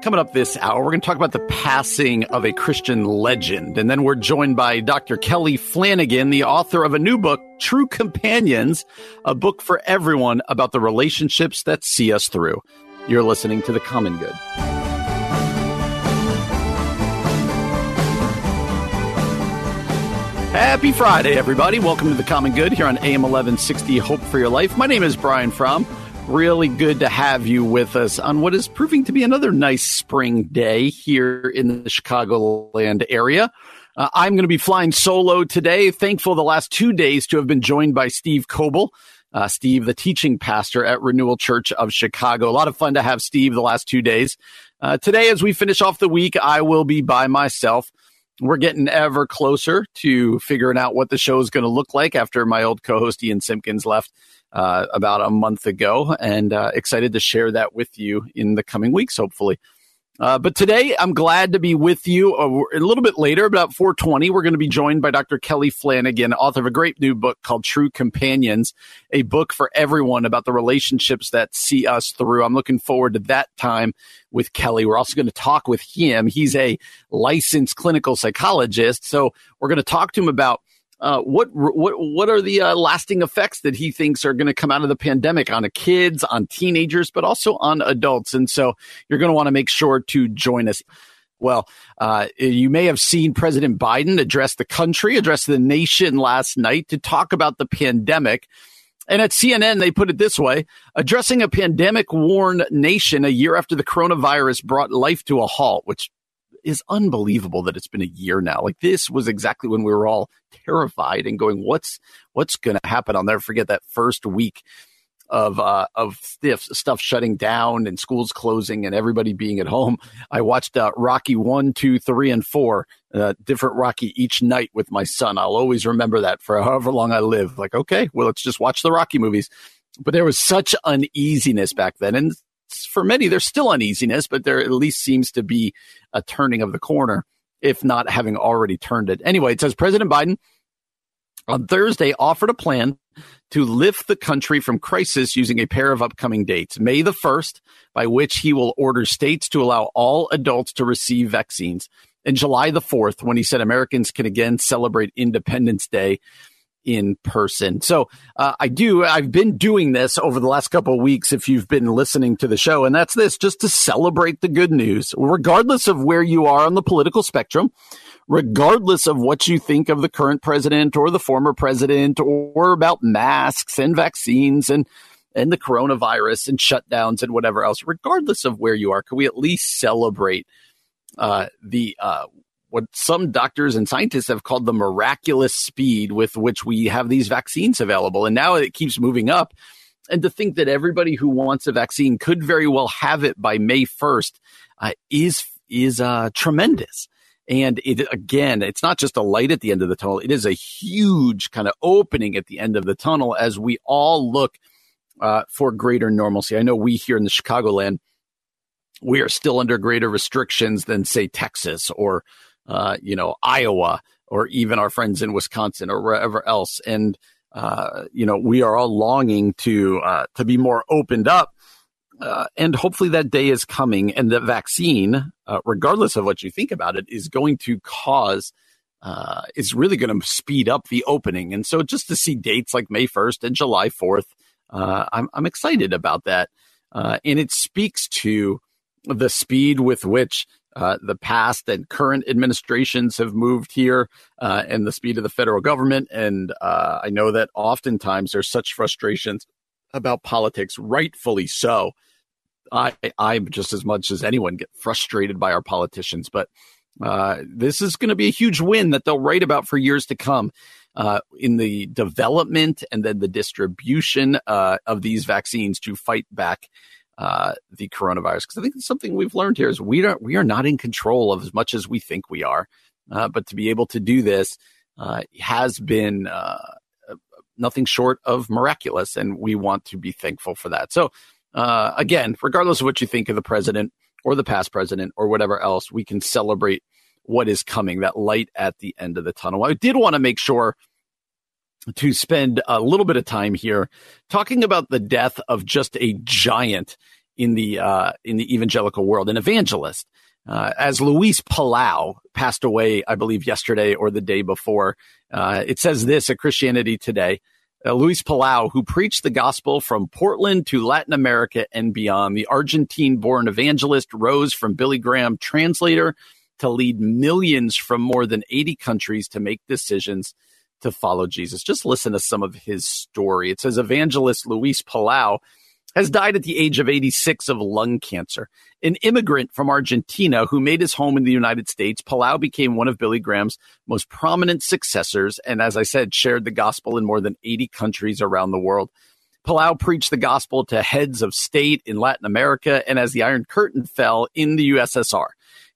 Coming up this hour, we're going to talk about the passing of a Christian legend. And then we're joined by Dr. Kelly Flanagan, the author of a new book, True Companions, a book for everyone about the relationships that see us through. You're listening to The Common Good. Happy Friday, everybody. Welcome to The Common Good here on AM 1160 Hope for Your Life. My name is Brian Fromm. Really good to have you with us on what is proving to be another nice spring day here in the Chicagoland area. Uh, I'm going to be flying solo today. Thankful the last two days to have been joined by Steve Coble. Uh, Steve, the teaching pastor at Renewal Church of Chicago. A lot of fun to have Steve the last two days. Uh, today, as we finish off the week, I will be by myself. We're getting ever closer to figuring out what the show is going to look like after my old co-host Ian Simpkins left uh, about a month ago, and uh, excited to share that with you in the coming weeks, hopefully. Uh, but today, I'm glad to be with you. Uh, a little bit later, about 4:20, we're going to be joined by Dr. Kelly Flanagan, author of a great new book called True Companions, a book for everyone about the relationships that see us through. I'm looking forward to that time with Kelly. We're also going to talk with him. He's a licensed clinical psychologist, so we're going to talk to him about uh, what what what are the uh, lasting effects that he thinks are going to come out of the pandemic on kids, on teenagers, but also on adults? And so you're going to want to make sure to join us. Well, uh, you may have seen President Biden address the country, address the nation last night to talk about the pandemic. And at CNN, they put it this way addressing a pandemic worn nation a year after the coronavirus brought life to a halt, which is unbelievable that it's been a year now. Like this was exactly when we were all terrified and going, what's, what's going to happen? I'll never forget that first week of, uh, of stiff stuff shutting down and schools closing and everybody being at home. I watched, uh, Rocky one, two, three, and four, uh, different Rocky each night with my son. I'll always remember that for however long I live. Like, okay, well, let's just watch the Rocky movies but there was such uneasiness back then. And for many, there's still uneasiness, but there at least seems to be a turning of the corner, if not having already turned it. Anyway, it says President Biden on Thursday offered a plan to lift the country from crisis using a pair of upcoming dates. May the 1st, by which he will order states to allow all adults to receive vaccines, and July the 4th, when he said Americans can again celebrate Independence Day in person. So uh, I do. I've been doing this over the last couple of weeks. If you've been listening to the show, and that's this, just to celebrate the good news, regardless of where you are on the political spectrum, regardless of what you think of the current president or the former president, or about masks and vaccines and and the coronavirus and shutdowns and whatever else. Regardless of where you are, can we at least celebrate? Uh, the uh, what some doctors and scientists have called the miraculous speed with which we have these vaccines available. And now it keeps moving up. And to think that everybody who wants a vaccine could very well have it by May 1st uh, is, is uh, tremendous. And it, again, it's not just a light at the end of the tunnel. It is a huge kind of opening at the end of the tunnel as we all look uh, for greater normalcy. I know we here in the Chicagoland, we are still under greater restrictions than say Texas or uh, you know, Iowa or even our friends in Wisconsin or wherever else. And, uh, you know, we are all longing to, uh, to be more opened up. Uh, and hopefully that day is coming and the vaccine, uh, regardless of what you think about it, is going to cause, uh, is really going to speed up the opening. And so just to see dates like May 1st and July 4th, uh, I'm, I'm excited about that. Uh, and it speaks to the speed with which uh, the past and current administrations have moved here uh, and the speed of the federal government. And uh, I know that oftentimes there's such frustrations about politics, rightfully so. I, I'm just as much as anyone get frustrated by our politicians, but uh, this is going to be a huge win that they'll write about for years to come. Uh, in the development and then the distribution uh, of these vaccines to fight back uh, the coronavirus. Because I think something we've learned here is we are we are not in control of as much as we think we are. Uh, but to be able to do this uh, has been uh, nothing short of miraculous, and we want to be thankful for that. So, uh, again, regardless of what you think of the president or the past president or whatever else, we can celebrate what is coming, that light at the end of the tunnel. I did want to make sure to spend a little bit of time here talking about the death of just a giant in the uh, in the evangelical world, an evangelist. Uh, as Luis Palau passed away, I believe yesterday or the day before, uh, it says this at Christianity Today. Uh, Luis Palau, who preached the gospel from Portland to Latin America and beyond, the Argentine born evangelist rose from Billy Graham translator to lead millions from more than 80 countries to make decisions to follow Jesus. Just listen to some of his story. It says evangelist Luis Palau has died at the age of 86 of lung cancer. An immigrant from Argentina who made his home in the United States, Palau became one of Billy Graham's most prominent successors and, as I said, shared the gospel in more than 80 countries around the world. Palau preached the gospel to heads of state in Latin America and as the Iron Curtain fell in the USSR.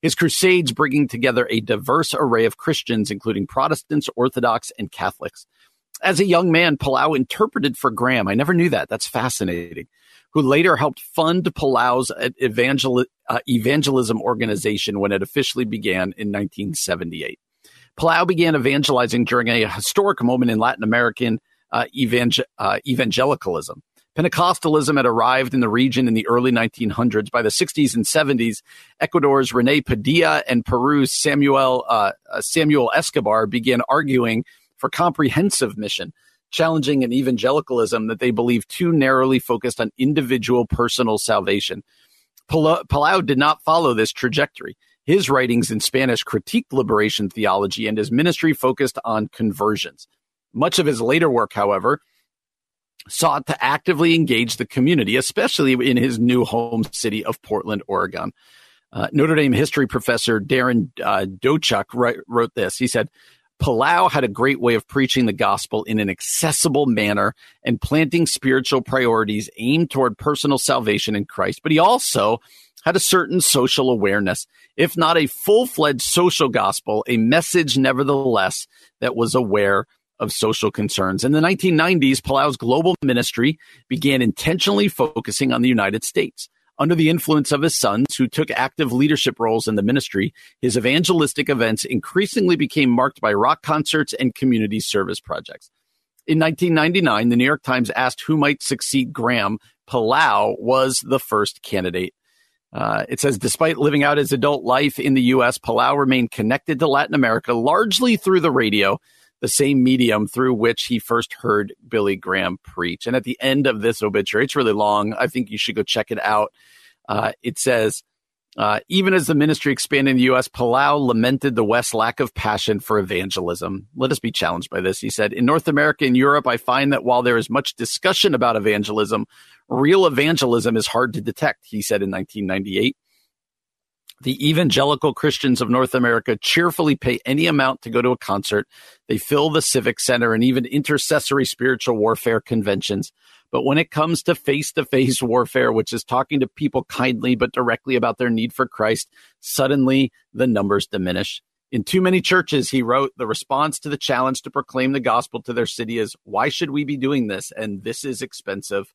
His crusades bringing together a diverse array of Christians, including Protestants, Orthodox, and Catholics. As a young man, Palau interpreted for Graham. I never knew that. That's fascinating. Who later helped fund Palau's evangel- uh, evangelism organization when it officially began in 1978. Palau began evangelizing during a historic moment in Latin American uh, evangel- uh, evangelicalism. Pentecostalism had arrived in the region in the early 1900s. By the 60s and 70s, Ecuador's Rene Padilla and Peru's Samuel uh, uh, Samuel Escobar began arguing for comprehensive mission, challenging an evangelicalism that they believed too narrowly focused on individual personal salvation. Palau did not follow this trajectory. His writings in Spanish critiqued liberation theology, and his ministry focused on conversions. Much of his later work, however, sought to actively engage the community, especially in his new home city of Portland, Oregon. Uh, Notre Dame history professor Darren uh, Dochuk write, wrote this. He said, Palau had a great way of preaching the gospel in an accessible manner and planting spiritual priorities aimed toward personal salvation in Christ. But he also had a certain social awareness, if not a full fledged social gospel, a message nevertheless that was aware of social concerns. In the 1990s, Palau's global ministry began intentionally focusing on the United States. Under the influence of his sons, who took active leadership roles in the ministry, his evangelistic events increasingly became marked by rock concerts and community service projects. In 1999, the New York Times asked who might succeed Graham. Palau was the first candidate. Uh, it says, despite living out his adult life in the U.S., Palau remained connected to Latin America largely through the radio the same medium through which he first heard Billy Graham preach. And at the end of this obituary, it's really long. I think you should go check it out. Uh, it says, uh, even as the ministry expanded in the U.S., Palau lamented the West's lack of passion for evangelism. Let us be challenged by this. He said, In North America and Europe, I find that while there is much discussion about evangelism, real evangelism is hard to detect, he said in 1998. The evangelical Christians of North America cheerfully pay any amount to go to a concert. They fill the civic center and even intercessory spiritual warfare conventions. But when it comes to face to face warfare, which is talking to people kindly but directly about their need for Christ, suddenly the numbers diminish. In too many churches, he wrote, the response to the challenge to proclaim the gospel to their city is, why should we be doing this? And this is expensive.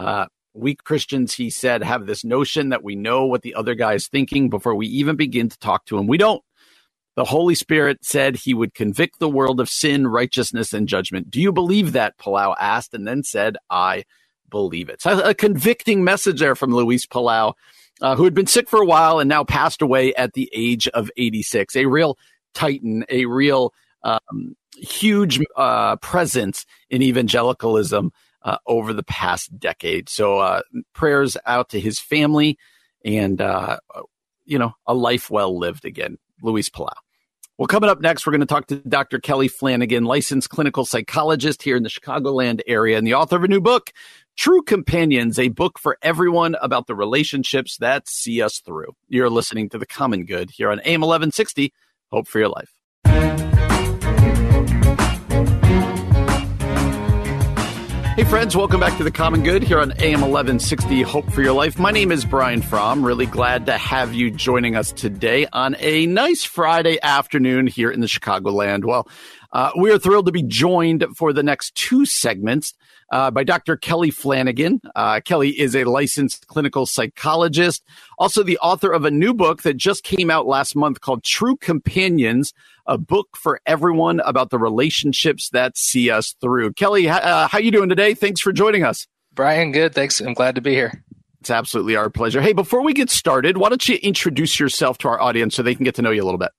Uh, we Christians, he said, have this notion that we know what the other guy is thinking before we even begin to talk to him. We don't. The Holy Spirit said he would convict the world of sin, righteousness, and judgment. Do you believe that? Palau asked, and then said, I believe it. So a convicting message there from Luis Palau, uh, who had been sick for a while and now passed away at the age of 86. A real titan, a real um, huge uh, presence in evangelicalism uh, over the past decade. So uh, prayers out to his family and, uh, you know, a life well lived again. Luis Palau. Well, coming up next, we're going to talk to Dr. Kelly Flanagan, licensed clinical psychologist here in the Chicagoland area and the author of a new book, True Companions, a book for everyone about the relationships that see us through. You're listening to The Common Good here on AM 1160. Hope for your life. Hey, friends, welcome back to the Common Good here on AM 1160 Hope for Your Life. My name is Brian Fromm. Really glad to have you joining us today on a nice Friday afternoon here in the Chicagoland. Well, uh, we are thrilled to be joined for the next two segments uh, by Dr. Kelly Flanagan. Uh, Kelly is a licensed clinical psychologist, also the author of a new book that just came out last month called True Companions a book for everyone about the relationships that see us through. Kelly, uh, how you doing today? Thanks for joining us. Brian, good. Thanks. I'm glad to be here. It's absolutely our pleasure. Hey, before we get started, why don't you introduce yourself to our audience so they can get to know you a little bit?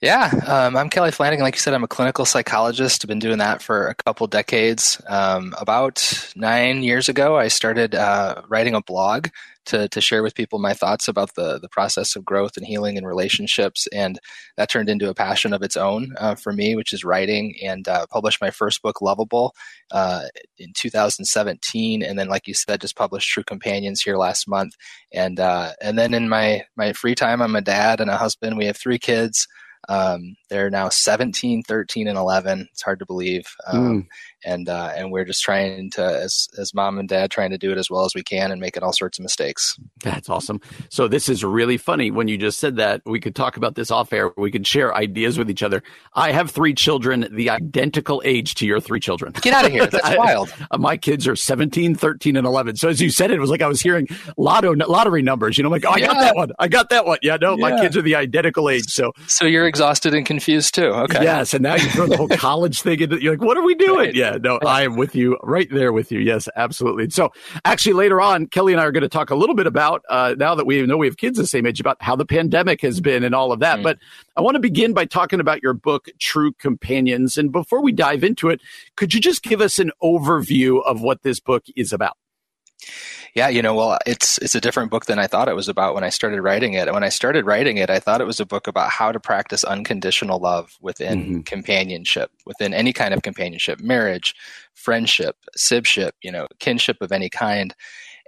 Yeah, um, I'm Kelly Flanagan. Like you said, I'm a clinical psychologist. I've been doing that for a couple decades. Um, about nine years ago, I started uh, writing a blog to, to share with people my thoughts about the, the process of growth and healing and relationships. And that turned into a passion of its own uh, for me, which is writing and uh, published my first book, Loveable, uh, in 2017. And then, like you said, just published True Companions here last month. And, uh, and then in my, my free time, I'm a dad and a husband. We have three kids. Um, they're now 17, 13, and 11. It's hard to believe. Um, mm. And, uh, and we're just trying to, as, as mom and dad, trying to do it as well as we can and making all sorts of mistakes. That's awesome. So this is really funny. When you just said that, we could talk about this off air. We could share ideas with each other. I have three children, the identical age to your three children. Get out of here. That's wild. Uh, my kids are 17, 13, and 11. So as you said, it was like I was hearing lotto, lottery numbers. You know, I'm like, oh, I yeah. got that one. I got that one. Yeah, no, yeah. my kids are the identical age. So, so you're exhausted and confused too. Okay. Yes, and now you throw the whole college thing into. You're like, what are we doing? Right. Yeah, no, I am with you, right there with you. Yes, absolutely. So, actually, later on, Kelly and I are going to talk a little bit about uh, now that we know we have kids the same age about how the pandemic has been and all of that. Mm. But I want to begin by talking about your book, True Companions. And before we dive into it, could you just give us an overview of what this book is about? Yeah, you know, well, it's it's a different book than I thought it was about when I started writing it. And when I started writing it, I thought it was a book about how to practice unconditional love within mm-hmm. companionship, within any kind of companionship, marriage, friendship, sibship, you know, kinship of any kind.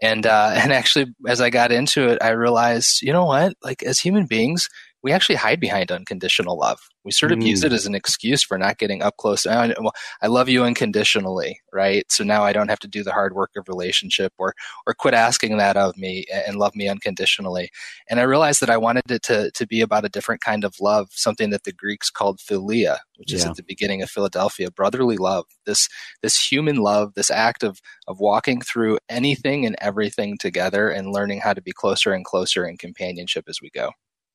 And uh, and actually, as I got into it, I realized, you know what? Like as human beings, we actually hide behind unconditional love. We sort of mm. use it as an excuse for not getting up close. I, well, I love you unconditionally, right? So now I don't have to do the hard work of relationship or or quit asking that of me and love me unconditionally. And I realized that I wanted it to to be about a different kind of love, something that the Greeks called philia, which yeah. is at the beginning of Philadelphia, brotherly love. This this human love, this act of of walking through anything and everything together and learning how to be closer and closer in companionship as we go.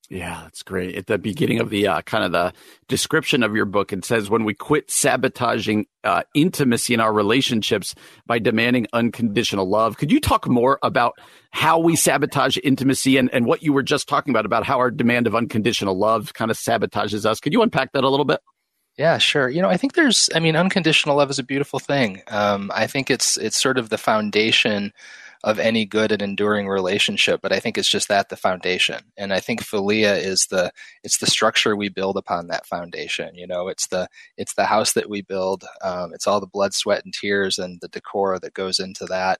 Yeah, that's great. At the beginning of the uh, kind of the description of your book, it says when we quit sabotaging uh, intimacy in our relationships by demanding unconditional love. Could you talk more about how we sabotage intimacy and, and what you were just talking about, about how our demand of unconditional love kind of sabotages us? Could you unpack that a little bit? Yeah, sure. You know, I think there's, I mean, unconditional love is a beautiful thing. Um, I think it's it's sort of the foundation of any good and enduring relationship but i think it's just that the foundation. And i think philia is the it's the structure we build upon that foundation you know? It's the it's the house that we build um, it's all the blood sweat and tears and the decor that goes into that.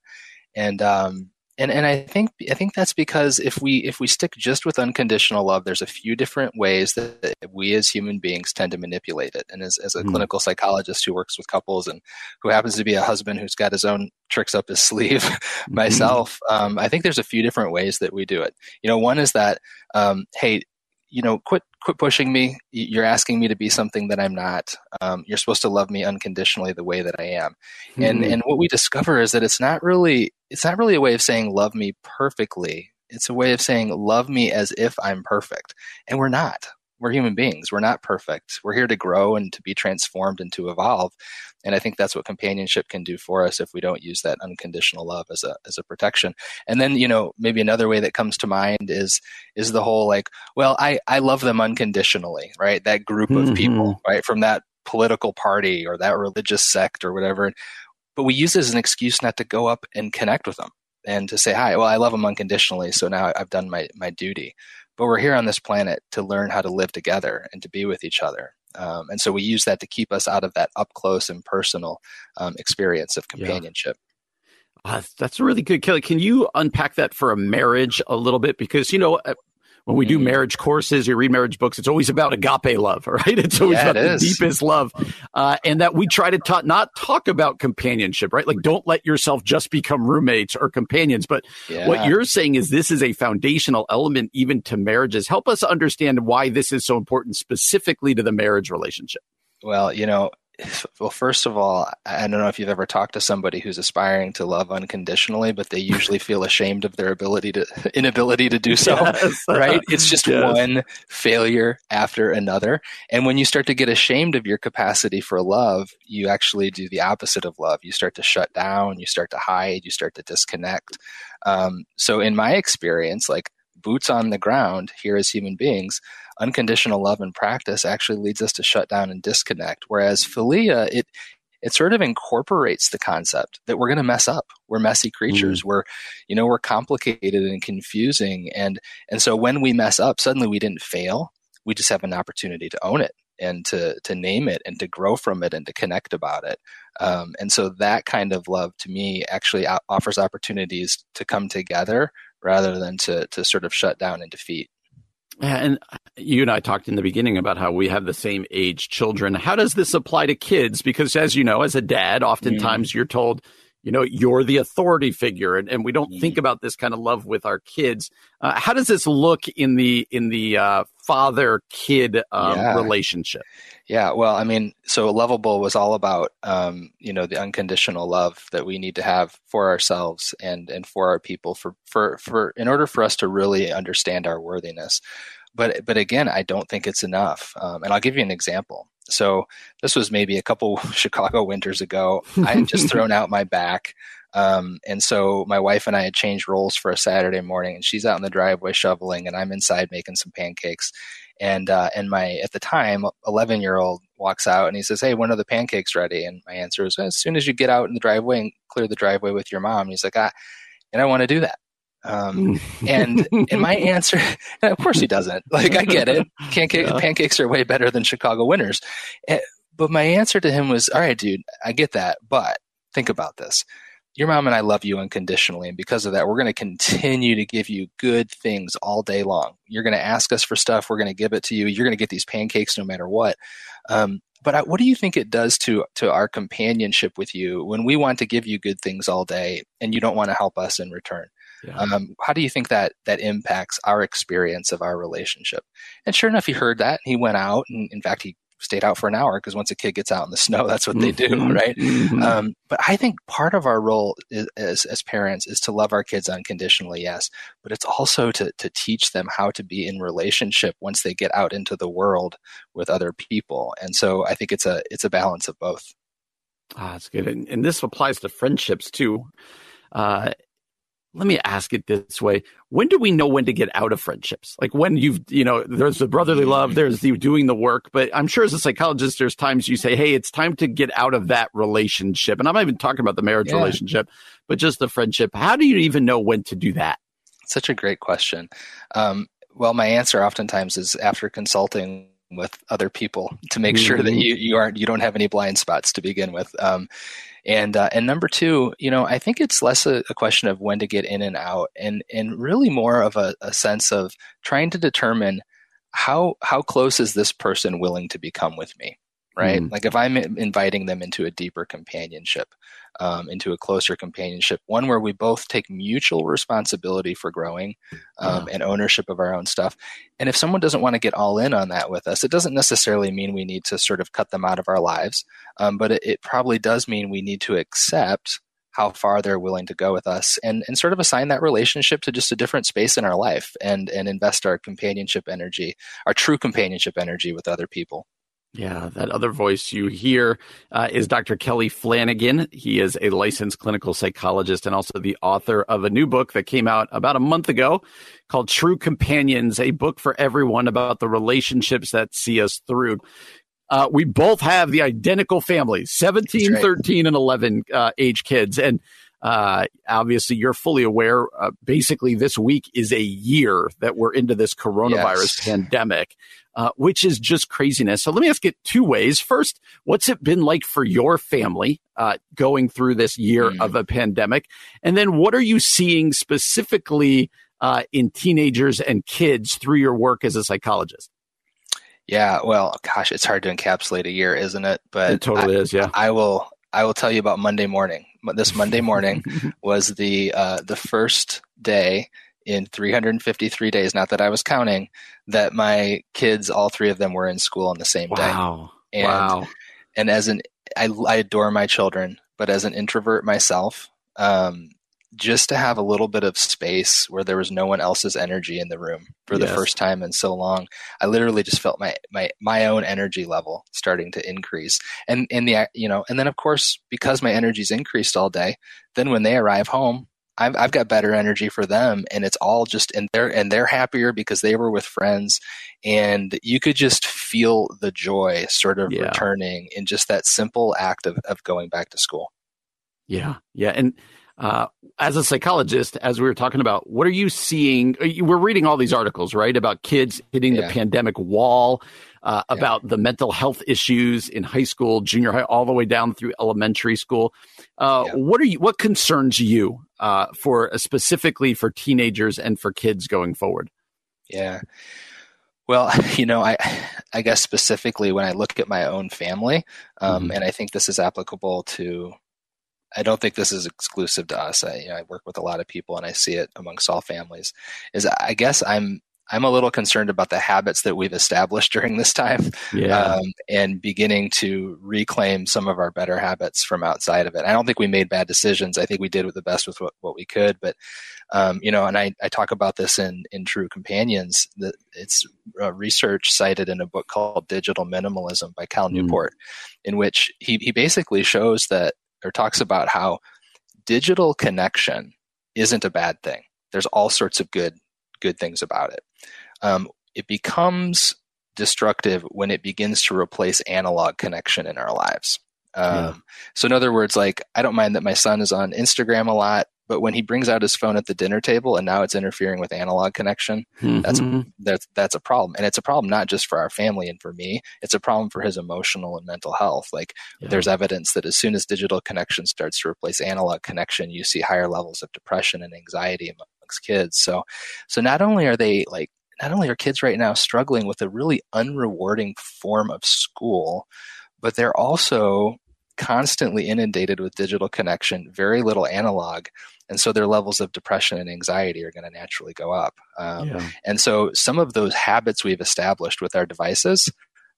And um, and and I think I think that's because if we if we stick just with unconditional love, there's a few different ways that we as human beings tend to manipulate it. And as as a mm. clinical psychologist who works with couples and who happens to be a husband who's got his own tricks up his sleeve, mm-hmm. myself, um, I think there's a few different ways that we do it. You know, one is that um, hey, you know, quit quit pushing me. You're asking me to be something that I'm not. Um, you're supposed to love me unconditionally the way that I am. Mm-hmm. And and what we discover is that it's not really it's not really a way of saying love me perfectly. It's a way of saying love me as if I'm perfect, and we're not we're human beings. We're not perfect. We're here to grow and to be transformed and to evolve. And I think that's what companionship can do for us if we don't use that unconditional love as a as a protection. And then, you know, maybe another way that comes to mind is is the whole like, well, I I love them unconditionally, right? That group of mm-hmm. people, right, from that political party or that religious sect or whatever. But we use it as an excuse not to go up and connect with them and to say hi. Well, I love them unconditionally, so now I've done my my duty but we're here on this planet to learn how to live together and to be with each other. Um, and so we use that to keep us out of that up close and personal um, experience of companionship. Yeah. Uh, that's really good, Kelly. Can you unpack that for a marriage a little bit? Because, you know, uh, when we do mm. marriage courses, or read marriage books, it's always about agape love, right? It's always yeah, about the deepest love. Uh, and that we try to ta- not talk about companionship, right? Like don't let yourself just become roommates or companions. But yeah. what you're saying is this is a foundational element even to marriages. Help us understand why this is so important specifically to the marriage relationship. Well, you know, well, first of all, I don't know if you've ever talked to somebody who's aspiring to love unconditionally, but they usually feel ashamed of their ability to inability to do so. Yes. Right? It's just yes. one failure after another. And when you start to get ashamed of your capacity for love, you actually do the opposite of love. You start to shut down, you start to hide, you start to disconnect. Um, so in my experience, like boots on the ground here as human beings, unconditional love and practice actually leads us to shut down and disconnect. Whereas philia, it it sort of incorporates the concept that we're going to mess up. We're messy creatures. Mm. We're, you know, we're complicated and confusing. And and so when we mess up, suddenly we didn't fail. We just have an opportunity to own it and to to name it and to grow from it and to connect about it. Um, and so that kind of love to me actually offers opportunities to come together rather than to to sort of shut down and defeat. Yeah, and you and I talked in the beginning about how we have the same age children. How does this apply to kids? Because as you know, as a dad, oftentimes mm. you're told, you know, you're the authority figure, and, and we don't mm. think about this kind of love with our kids. Uh, how does this look in the in the uh, father kid um, yeah. relationship? Yeah, well, I mean, so Loveable was all about, um, you know, the unconditional love that we need to have for ourselves and and for our people for for for in order for us to really understand our worthiness. But but again, I don't think it's enough. Um, and I'll give you an example. So this was maybe a couple Chicago winters ago. I had just thrown out my back. Um, and so my wife and I had changed roles for a Saturday morning, and she's out in the driveway shoveling, and I'm inside making some pancakes. And uh, and my at the time 11 year old walks out and he says, "Hey, when are the pancakes ready?" And my answer is, "As soon as you get out in the driveway and clear the driveway with your mom." And he's like, "Ah," and I want to do that. Um, and and my answer, and of course he doesn't. Like I get it, pancake, yeah. pancakes are way better than Chicago winters. Eh, but my answer to him was, "All right, dude, I get that, but think about this your mom and I love you unconditionally. And because of that, we're going to continue to give you good things all day long. You're going to ask us for stuff. We're going to give it to you. You're going to get these pancakes no matter what. Um, but I, what do you think it does to, to our companionship with you when we want to give you good things all day and you don't want to help us in return? Yeah. Um, how do you think that that impacts our experience of our relationship? And sure enough, he heard that. He went out, and in fact, he stayed out for an hour because once a kid gets out in the snow, that's what they do, mm-hmm. right? Mm-hmm. Um, but I think part of our role is, as, as parents is to love our kids unconditionally, yes, but it's also to to teach them how to be in relationship once they get out into the world with other people. And so I think it's a it's a balance of both. Ah, that's good, and, and this applies to friendships too. Uh, let me ask it this way. When do we know when to get out of friendships? Like when you've you know there's the brotherly love there's the doing the work but i'm sure as a psychologist there's times you say hey it's time to get out of that relationship. And i'm not even talking about the marriage yeah. relationship but just the friendship. How do you even know when to do that? Such a great question. Um, well my answer oftentimes is after consulting with other people to make mm-hmm. sure that mm-hmm. you, you aren't you don't have any blind spots to begin with um, and uh, and number two, you know, I think it's less a, a, question of when to get in and out, and and really more of a, a sense of trying to determine how how close is this person willing to become with me right? Mm. Like if I'm inviting them into a deeper companionship, um, into a closer companionship, one where we both take mutual responsibility for growing um, and ownership of our own stuff. And if someone doesn't want to get all in on that with us, it doesn't necessarily mean we need to sort of cut them out of our lives, um, but it, it probably does mean we need to accept how far they're willing to go with us and, and sort of assign that relationship to just a different space in our life and, and invest our companionship energy, our true companionship energy with other people. Yeah, that other voice you hear uh, is Dr. Kelly Flanagan. He is a licensed clinical psychologist and also the author of a new book that came out about a month ago called True Companions, a book for everyone about the relationships that see us through. Uh, we both have the identical families 17, right. 13, and 11 uh, age kids. And uh, obviously, you're fully aware. Uh, basically, this week is a year that we're into this coronavirus yes. pandemic, uh, which is just craziness. So let me ask it two ways. First, what's it been like for your family uh, going through this year mm. of a pandemic? And then, what are you seeing specifically? uh, in teenagers and kids through your work as a psychologist? Yeah, well, gosh, it's hard to encapsulate a year, isn't it? But it totally I, is. Yeah, I will. I will tell you about Monday morning. This Monday morning was the uh, the first day in 353 days. Not that I was counting. That my kids, all three of them, were in school on the same wow. day. Wow! And, wow! And as an, I, I adore my children, but as an introvert myself, um, just to have a little bit of space where there was no one else's energy in the room for the first time in so long i literally just felt my my my own energy level starting to increase and in the you know and then of course because my energy's increased all day then when they arrive home I've, I've got better energy for them and it's all just and they're and they're happier because they were with friends and you could just feel the joy sort of Yeah. returning in just that simple act of, of going back to school Yeah, yeah, and uh, as a psychologist, as we were talking about, what are you seeing? uh, We're reading all these articles, right, about kids hitting the pandemic wall, uh, Yeah. about the mental health issues in high school, junior high, all the way down through elementary school. Uh, Yeah. What are you? What concerns you uh, for uh, specifically for teenagers and for kids going forward? Yeah. Well, you know, I I guess specifically when I look at my own family, um, Mhm. and I think this is applicable to. I don't think this is exclusive to us. I, you know, I work with a lot of people, and I see it amongst all families. Is I guess I'm I'm a little concerned about the habits that we've established during this time, um, and beginning to reclaim some of our better habits from outside of it. I don't think we made bad decisions. I think we did with the best with what, what we could. But um, you know, and I, I talk about this in in True Companions. That it's uh, research cited in a book called Digital Minimalism by Cal Mm. Newport, in which he he basically shows that or talks about how digital connection isn't a bad thing. There's all sorts of good good things about it. Um, it becomes destructive when it begins to replace analog connection in our lives. Um, Yeah. So, in other words, like I don't mind that my son is on Instagram a lot, but when he brings out his phone at the dinner table and now it's interfering with analog connection, that's Mhm. that's that's a problem, and it's a problem not just for our family and for me. It's a problem for his emotional and mental health. Like Yeah. there's evidence that as soon as digital connection starts to replace analog connection, you see higher levels of depression and anxiety amongst kids. So, so not only are they like not only are kids right now struggling with a really unrewarding form of school, but they're also constantly inundated with digital connection, very little analog. And so their levels of depression and anxiety are going to naturally go up. Um, yeah. and so some of those habits we've established with our devices,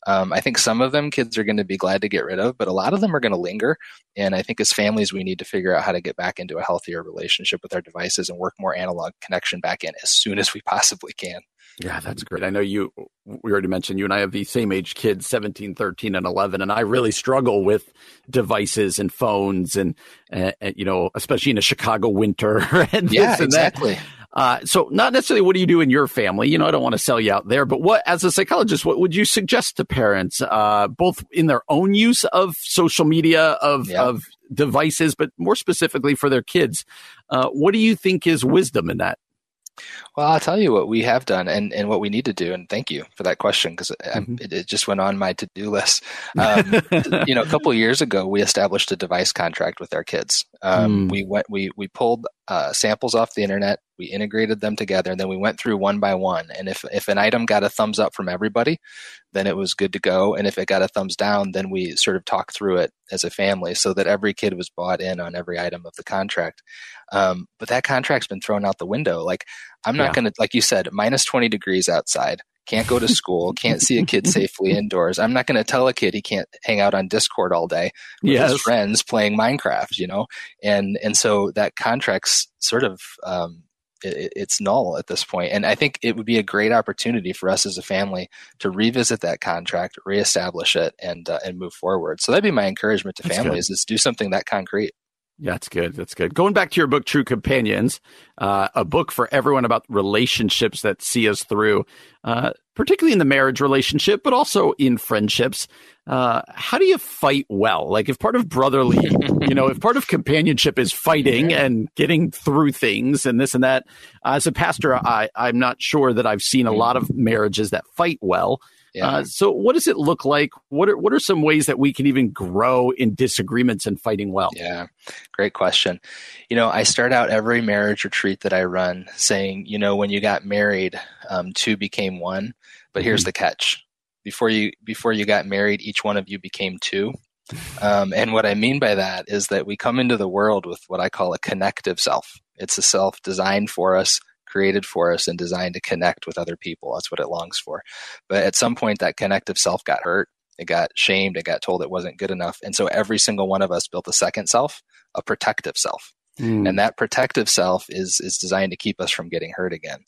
um, I think some of them kids are going to be glad to get rid of, but a lot of them are going to linger. And I think as families, we need to figure out how to get back into a healthier relationship with our devices and work more analog connection back in as soon as we possibly can. Yeah, that's great. I know you, we already mentioned you and I have the same age kids, 17, 13, and 11. And I really struggle with devices and phones and, uh, and you know, especially in a Chicago winter and Yeah, this and that. exactly. Uh, so not necessarily what do you do in your family? You know, I don't want to sell you out there, but what, as a psychologist, what would you suggest to parents, uh, both in their own use of social media, of, Yeah. of devices, but more specifically for their kids? Uh, what do you think is wisdom in that? Well, I'll tell you what we have done and, and what we need to do. And thank you for that question because Mhm. it, it just went on my to do list. Um, you know, a couple of years ago, we established a device contract with our kids. Um, Hmm. We went, we we pulled uh, samples off the internet, we integrated them together, and then we went through one by one. And if if an item got a thumbs up from everybody, then it was good to go. And if it got a thumbs down, then we sort of talked through it as a family, so that every kid was bought in on every item of the contract. Um, but that contract's been thrown out the window. Like I'm not Yeah. going to, like you said, minus 20 degrees outside. Can't go to school. Can't see a kid safely indoors. I'm not going to tell a kid he can't hang out on Discord all day with Yes. his friends playing Minecraft. You know, and and so that contract's sort of um, it, it's null at this point. And I think it would be a great opportunity for us as a family to revisit that contract, reestablish it, and uh, and move forward. So that'd be my encouragement to That's families: is do something that concrete. Yeah, that's good. That's good. Going back to your book, True Companions, uh, a book for everyone about relationships that see us through, uh, particularly in the marriage relationship, but also in friendships. Uh, how do you fight well? Like, if part of brotherly, you know, if part of companionship is fighting and getting through things and this and that, as a pastor, I, I'm not sure that I've seen a lot of marriages that fight well. Yeah. Uh, so, what does it look like? What are what are some ways that we can even grow in disagreements and fighting well? Yeah, great question. You know, I start out every marriage retreat that I run saying, you know, when you got married, um, two became one. But here's Mm-hmm. the catch: before you before you got married, each one of you became two. Um, and what I mean by that is that we come into the world with what I call a connective self. It's a self designed for us, created for us, and designed to connect with other people. That's what it longs for. But at some point, that connective self got hurt. It got shamed. It got told it wasn't good enough. And so every single one of us built a second self, a protective self. Mm. And that protective self is is designed to keep us from getting hurt again.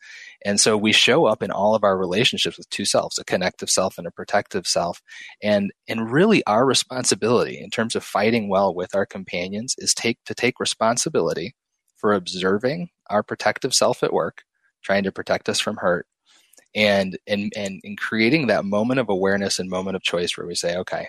And so we show up in all of our relationships with two selves, a connective self and a protective self. And and really our responsibility in terms of fighting well with our companions is take to take responsibility for observing our protective self at work, trying to protect us from hurt. And and and in creating that moment of awareness and moment of choice where we say, okay,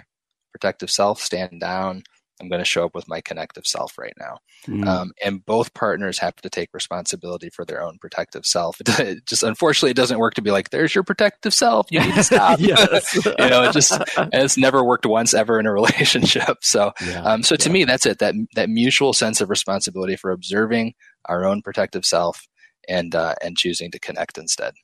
protective self, stand down. I'm going to show up with my connective self right now. Mm. Um, and both partners have to take responsibility for their own protective self. It just unfortunately it doesn't work to be like, "There's your protective self. You need to stop." you know, it just it's never worked once ever in a relationship. So, Yeah. um, so to Yeah. me, that's it. That that mutual sense of responsibility for observing our own protective self and uh, and choosing to connect instead.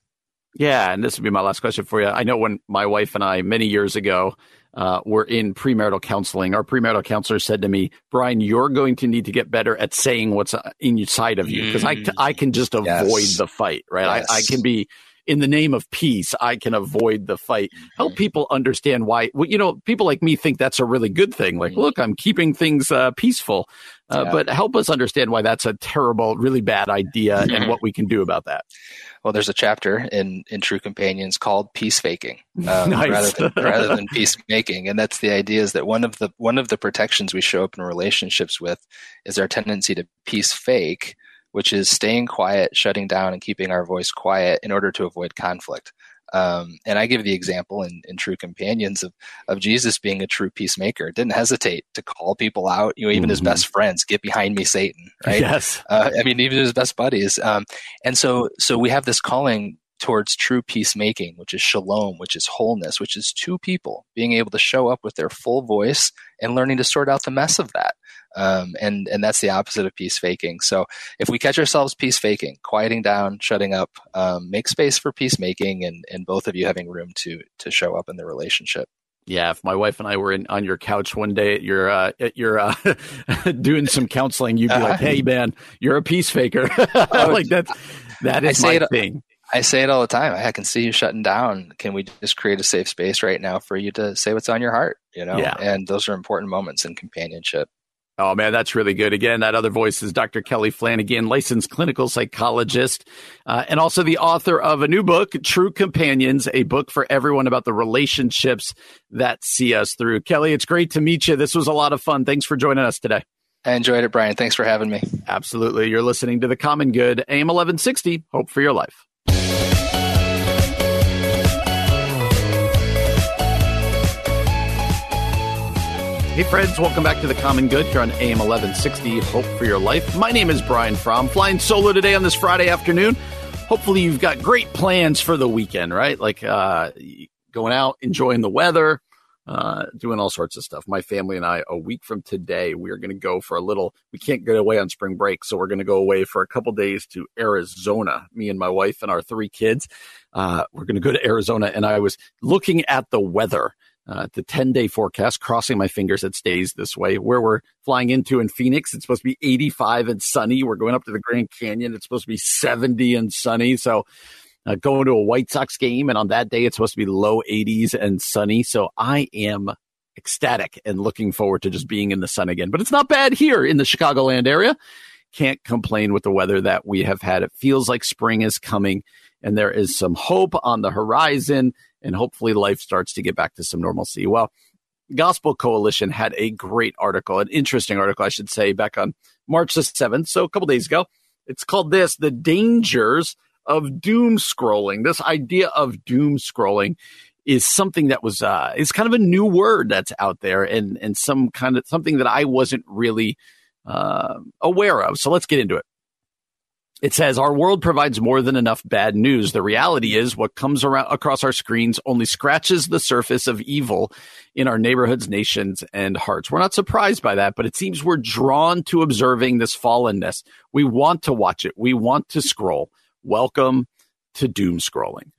Yeah, and this would be my last question for you. I know when my wife and I, many years ago, uh, were in premarital counseling, our premarital counselor said to me, Brian, you're going to need to get better at saying what's uh, inside of you because I, Mm. I can just avoid Yes. the fight, right? I, I can be. In the name of peace, I can avoid the fight. Help Mm-hmm. people understand why. Well, you know, people like me think that's a really good thing. Like, Mhm. look, I'm keeping things uh, peaceful. Uh, Yeah. But help us understand why that's a terrible, really bad idea, and what we can do about that. Well, there's a chapter in in True Companions called peace faking, um, Nice. rather than rather than peacemaking, and that's the idea is that one of the one of the protections we show up in relationships with is our tendency to peace fake, which is staying quiet, shutting down, and keeping our voice quiet in order to avoid conflict. Um, and I give the example in, in True Companions of of Jesus being a true peacemaker, didn't hesitate to call people out, you know, even his Mhm. best friends, get behind me, Satan, right? Yes. uh, I mean, even his best buddies. Um, and so, so we have this calling towards true peacemaking, which is shalom, which is wholeness, which is two people being able to show up with their full voice and learning to sort out the mess of that. Um, and and that's the opposite of peace faking. So if we catch ourselves peace faking, quieting down, shutting up, um, make space for peacemaking, and and both of you having room to to show up in the relationship. Yeah, if my wife and I were in on your couch one day at your uh, at your uh, doing some counseling, you'd be like, Uh-huh. "Hey, man, you're a peace faker." like that's that I say my it- thing. I say it all the time. I can see you shutting down. Can we just create a safe space right now for you to say what's on your heart? You know, Yeah. and those are important moments in companionship. Oh man, that's really good. Again, that other voice is Dr. Kelly Flanagan, licensed clinical psychologist, uh, and also the author of a new book, True Companions, a book for everyone about the relationships that see us through. Kelly, it's great to meet you. This was a lot of fun. Thanks for joining us today. I enjoyed it, Brian. Thanks for having me. Absolutely. You're listening to The Common Good, AM 1160. Hope for your life. Hey, friends, welcome back to The Common Good here on AM 1160. Hope for your life. My name is Brian Fromm, flying solo today on this Friday afternoon. Hopefully, you've got great plans for the weekend, right? Like uh, going out, enjoying the weather, uh, doing all sorts of stuff. My family and I, a week from today, we're going to go for a little. We can't get away on spring break, so we're going to go away for a couple days to Arizona. Me and my wife and our three kids. Uh, we're going to go to Arizona, and I was looking at the weather. Uh, the 10 day forecast, crossing my fingers it stays this way. Where we're flying into in Phoenix, it's supposed to be 85 and sunny. We're going up to the Grand Canyon. It's supposed to be 70 and sunny. So, uh, going to a White Sox game, and on that day, it's supposed to be low 80s and sunny. So, I am ecstatic and looking forward to just being in the sun again. But it's not bad here in the Chicagoland area. Can't complain with the weather that we have had. It feels like spring is coming, and there is some hope on the horizon, and hopefully life starts to get back to some normalcy. Well, Gospel Coalition had a great article, an interesting article, I should say, back on March the 7th, so a couple days ago. It's called this The Dangers of Doom Scrolling. This idea of doom scrolling is something that was uh is kind of a new word that's out there and and some kind of something that I wasn't really uh, aware of. So let's get into it. It says our world provides more than enough bad news. The reality is what comes around across our screens only scratches the surface of evil in our neighborhoods, nations, and hearts. We're not surprised by that, but it seems we're drawn to observing this fallenness. We want to watch it. We want to scroll. Welcome to doom scrolling.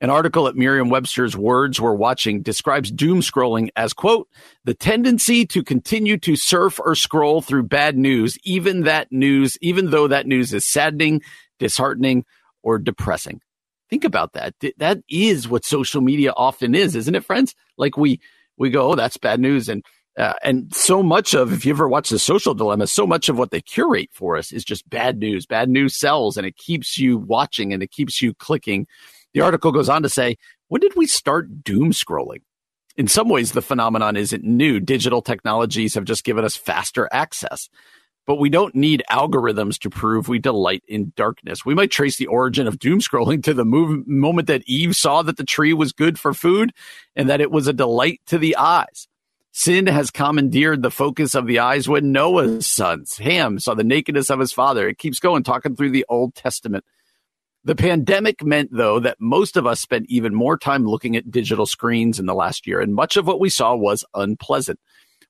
An article at Merriam-Webster's Words We're Watching describes doom scrolling as, quote, the tendency to continue to surf or scroll through bad news, even that news, even though that news is saddening, disheartening, or depressing. Think about that. That is what social media often is, isn't it, friends? Like we, we go, oh, that's bad news. And, uh, and so much of, if you ever watch the social dilemma, so much of what they curate for us is just bad news. Bad news sells and it keeps you watching and it keeps you clicking the article goes on to say, when did we start doom scrolling? In some ways, the phenomenon isn't new. Digital technologies have just given us faster access. But we don't need algorithms to prove we delight in darkness. We might trace the origin of doom scrolling to the move- moment that Eve saw that the tree was good for food and that it was a delight to the eyes. Sin has commandeered the focus of the eyes when Noah's sons, Ham, saw the nakedness of his father. It keeps going, talking through the Old Testament. The pandemic meant, though, that most of us spent even more time looking at digital screens in the last year, and much of what we saw was unpleasant.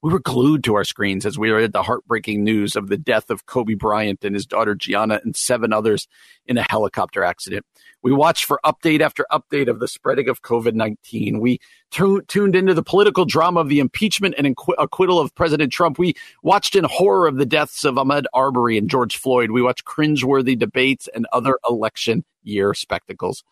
We were glued to our screens as we read the heartbreaking news of the death of Kobe Bryant and his daughter Gianna and seven others in a helicopter accident. We watched for update after update of the spreading of COVID 19. We t- tuned into the political drama of the impeachment and inqu- acquittal of President Trump. We watched in horror of the deaths of Ahmaud Arbery and George Floyd. We watched cringeworthy debates and other election year spectacles.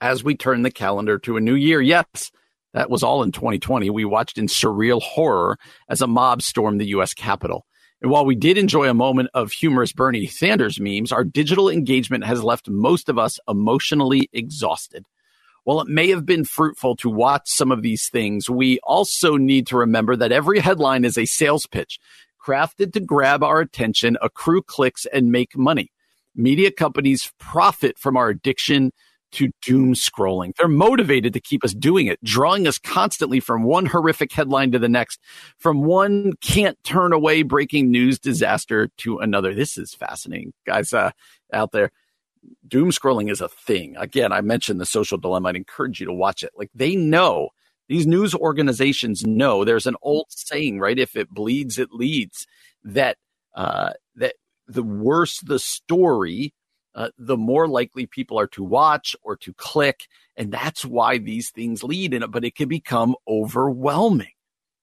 As we turn the calendar to a new year, yes, that was all in 2020. We watched in surreal horror as a mob stormed the U.S. Capitol. And while we did enjoy a moment of humorous Bernie Sanders memes, our digital engagement has left most of us emotionally exhausted. While it may have been fruitful to watch some of these things, we also need to remember that every headline is a sales pitch crafted to grab our attention, accrue clicks, and make money. Media companies profit from our addiction to doom scrolling. They're motivated to keep us doing it, drawing us constantly from one horrific headline to the next, from one can't turn away breaking news disaster to another. This is fascinating, guys uh, out there. Doom scrolling is a thing. Again, I mentioned the social dilemma. I'd encourage you to watch it. Like they know these news organizations know there's an old saying, right? If it bleeds, it leads. That uh, that the worse the story, uh, the more likely people are to watch or to click. And that's why these things lead in it, but it can become overwhelming.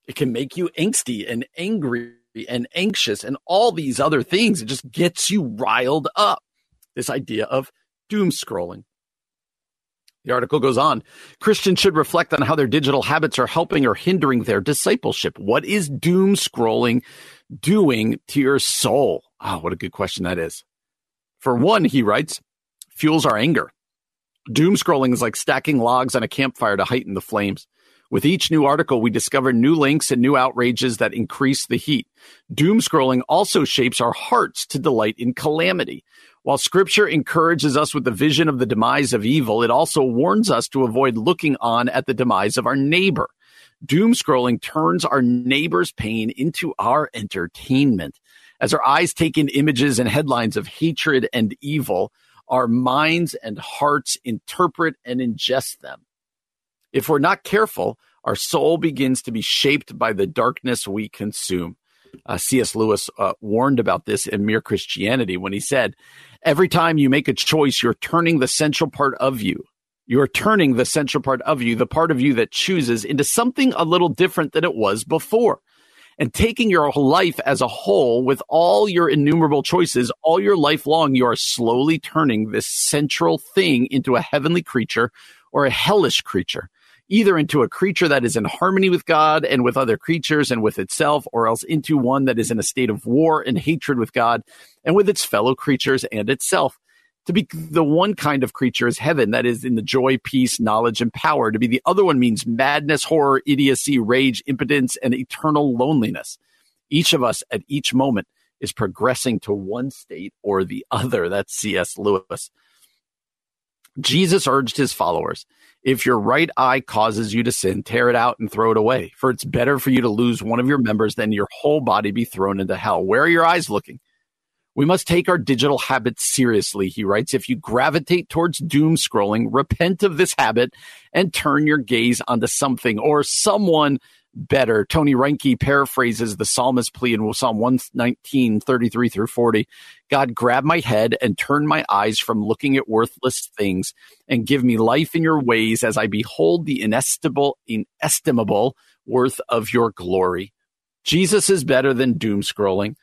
It can make you angsty and angry and anxious and all these other things. It just gets you riled up. This idea of doom scrolling. The article goes on. Christians should reflect on how their digital habits are helping or hindering their discipleship. What is doom scrolling doing to your soul? Oh, what a good question that is. For one, he writes, fuels our anger. Doom scrolling is like stacking logs on a campfire to heighten the flames. With each new article, we discover new links and new outrages that increase the heat. Doom scrolling also shapes our hearts to delight in calamity. While scripture encourages us with the vision of the demise of evil, it also warns us to avoid looking on at the demise of our neighbor. Doom scrolling turns our neighbor's pain into our entertainment. As our eyes take in images and headlines of hatred and evil, our minds and hearts interpret and ingest them. If we're not careful, our soul begins to be shaped by the darkness we consume. Uh, C.S. Lewis uh, warned about this in Mere Christianity when he said, Every time you make a choice, you're turning the central part of you. You're turning the central part of you, the part of you that chooses, into something a little different than it was before and taking your life as a whole with all your innumerable choices all your life long, you are slowly turning this central thing into a heavenly creature or a hellish creature, either into a creature that is in harmony with God and with other creatures and with itself, or else into one that is in a state of war and hatred with God and with its fellow creatures and itself. To be the one kind of creature is heaven, that is in the joy, peace, knowledge, and power. To be the other one means madness, horror, idiocy, rage, impotence, and eternal loneliness. Each of us at each moment is progressing to one state or the other. That's C.S. Lewis. Jesus urged his followers, if your right eye causes you to sin, tear it out and throw it away. For it's better for you to lose one of your members than your whole body be thrown into hell. Where are your eyes looking? We must take our digital habits seriously, he writes. If you gravitate towards doom scrolling, repent of this habit and turn your gaze onto something or someone better. Tony Reinke paraphrases the psalmist plea in Psalm 119, 33 through 40. God, grab my head and turn my eyes from looking at worthless things and give me life in your ways as I behold the inestimable, inestimable worth of your glory. Jesus is better than doom scrolling.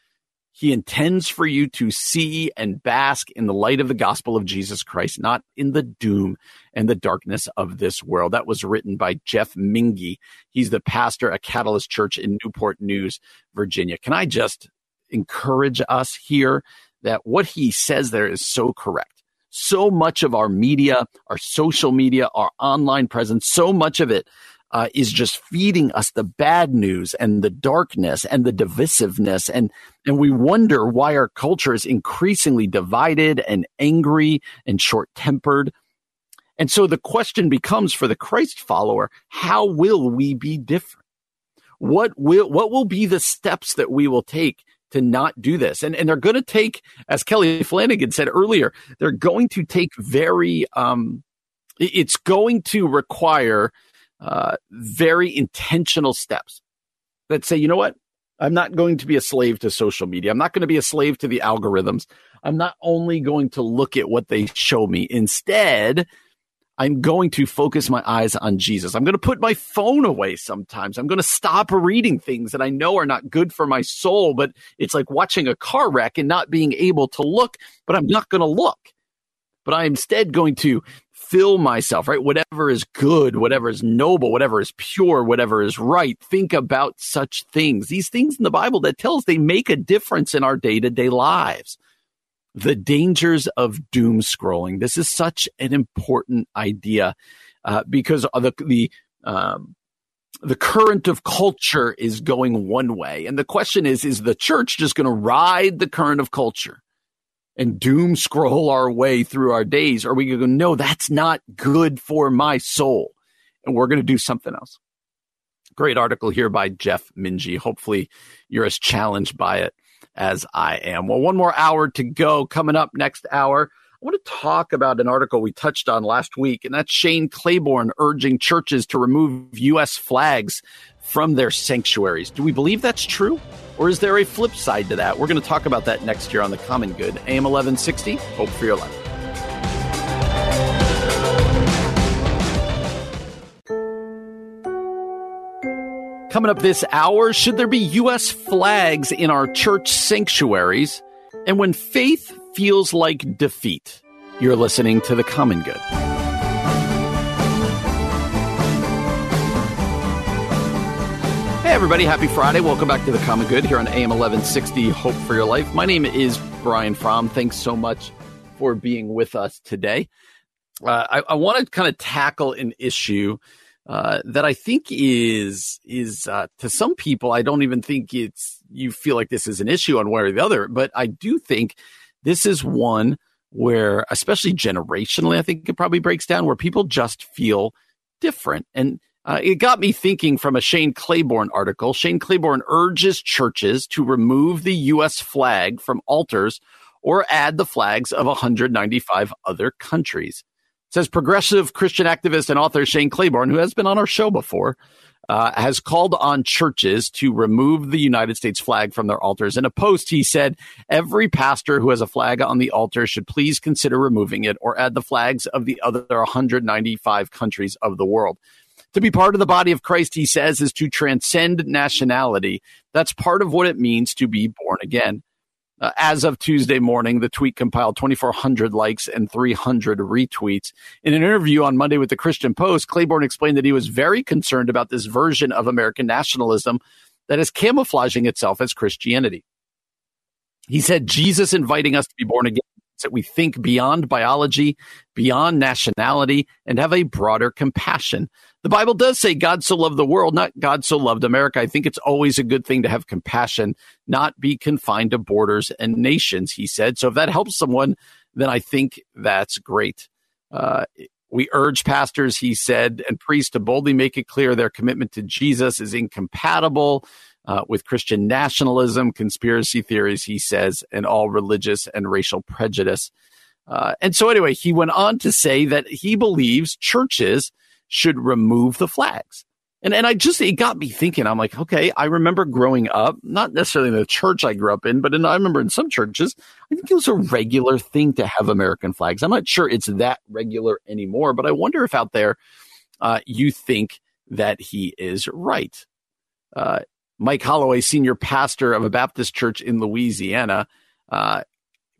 He intends for you to see and bask in the light of the gospel of Jesus Christ, not in the doom and the darkness of this world. That was written by Jeff Mingee. He's the pastor at Catalyst Church in Newport News, Virginia. Can I just encourage us here that what he says there is so correct? So much of our media, our social media, our online presence, so much of it uh, is just feeding us the bad news and the darkness and the divisiveness. And, and we wonder why our culture is increasingly divided and angry and short tempered. And so the question becomes for the Christ follower, how will we be different? What will, what will be the steps that we will take to not do this? And, and they're going to take, as Kelly Flanagan said earlier, they're going to take very, um, it's going to require uh, very intentional steps that say, you know what? I'm not going to be a slave to social media. I'm not going to be a slave to the algorithms. I'm not only going to look at what they show me. Instead, I'm going to focus my eyes on Jesus. I'm going to put my phone away sometimes. I'm going to stop reading things that I know are not good for my soul, but it's like watching a car wreck and not being able to look, but I'm not going to look. But I'm instead going to fill myself, right? Whatever is good, whatever is noble, whatever is pure, whatever is right. Think about such things. These things in the Bible that tells they make a difference in our day to day lives. The dangers of doom scrolling. This is such an important idea uh, because the the um, the current of culture is going one way, and the question is: Is the church just going to ride the current of culture? And doom scroll our way through our days? Or are we going to go, no, that's not good for my soul? And we're going to do something else. Great article here by Jeff Mingee. Hopefully you're as challenged by it as I am. Well, one more hour to go. Coming up next hour, I want to talk about an article we touched on last week, and that's Shane Claiborne urging churches to remove U.S. flags from their sanctuaries. Do we believe that's true? Or is there a flip side to that? We're going to talk about that next year on The Common Good. AM 1160, Hope for Your Life. Coming up this hour, should there be U.S. flags in our church sanctuaries? And when faith feels like defeat, you're listening to The Common Good. Hey, everybody. Happy Friday. Welcome back to the Common Good here on AM 1160 Hope for Your Life. My name is Brian Fromm. Thanks so much for being with us today. Uh, I, I want to kind of tackle an issue uh, that I think is is uh, to some people. I don't even think it's you feel like this is an issue on one or the other, but I do think this is one where, especially generationally, I think it probably breaks down where people just feel different and uh, it got me thinking from a Shane Claiborne article. Shane Claiborne urges churches to remove the U.S. flag from altars or add the flags of 195 other countries. Says progressive Christian activist and author Shane Claiborne, who has been on our show before, uh, has called on churches to remove the United States flag from their altars. In a post, he said, Every pastor who has a flag on the altar should please consider removing it or add the flags of the other 195 countries of the world. To be part of the body of Christ, he says, is to transcend nationality. That's part of what it means to be born again. Uh, as of Tuesday morning, the tweet compiled 2,400 likes and 300 retweets. In an interview on Monday with the Christian Post, Claiborne explained that he was very concerned about this version of American nationalism that is camouflaging itself as Christianity. He said, Jesus inviting us to be born again that we think beyond biology, beyond nationality, and have a broader compassion. The Bible does say God so loved the world, not God so loved America. I think it's always a good thing to have compassion, not be confined to borders and nations, he said. So if that helps someone, then I think that's great. Uh, we urge pastors, he said, and priests to boldly make it clear their commitment to Jesus is incompatible uh, with Christian nationalism, conspiracy theories, he says, and all religious and racial prejudice. Uh, and so, anyway, he went on to say that he believes churches should remove the flags. And and I just it got me thinking. I'm like, okay, I remember growing up, not necessarily in the church I grew up in, but in, I remember in some churches, I think it was a regular thing to have American flags. I'm not sure it's that regular anymore, but I wonder if out there uh, you think that he is right. Uh, Mike Holloway, senior pastor of a Baptist church in Louisiana, uh,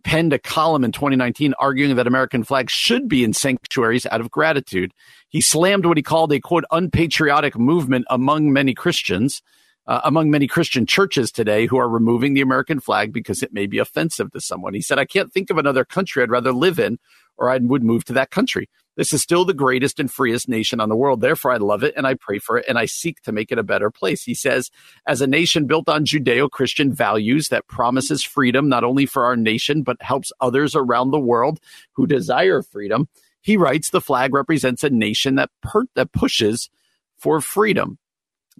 penned a column in 2019 arguing that American flags should be in sanctuaries out of gratitude. He slammed what he called a quote unpatriotic movement among many Christians, uh, among many Christian churches today who are removing the American flag because it may be offensive to someone. He said, I can't think of another country I'd rather live in or I would move to that country. This is still the greatest and freest nation on the world. Therefore, I love it and I pray for it and I seek to make it a better place. He says, as a nation built on Judeo Christian values that promises freedom not only for our nation, but helps others around the world who desire freedom. He writes, the flag represents a nation that, per- that pushes for freedom.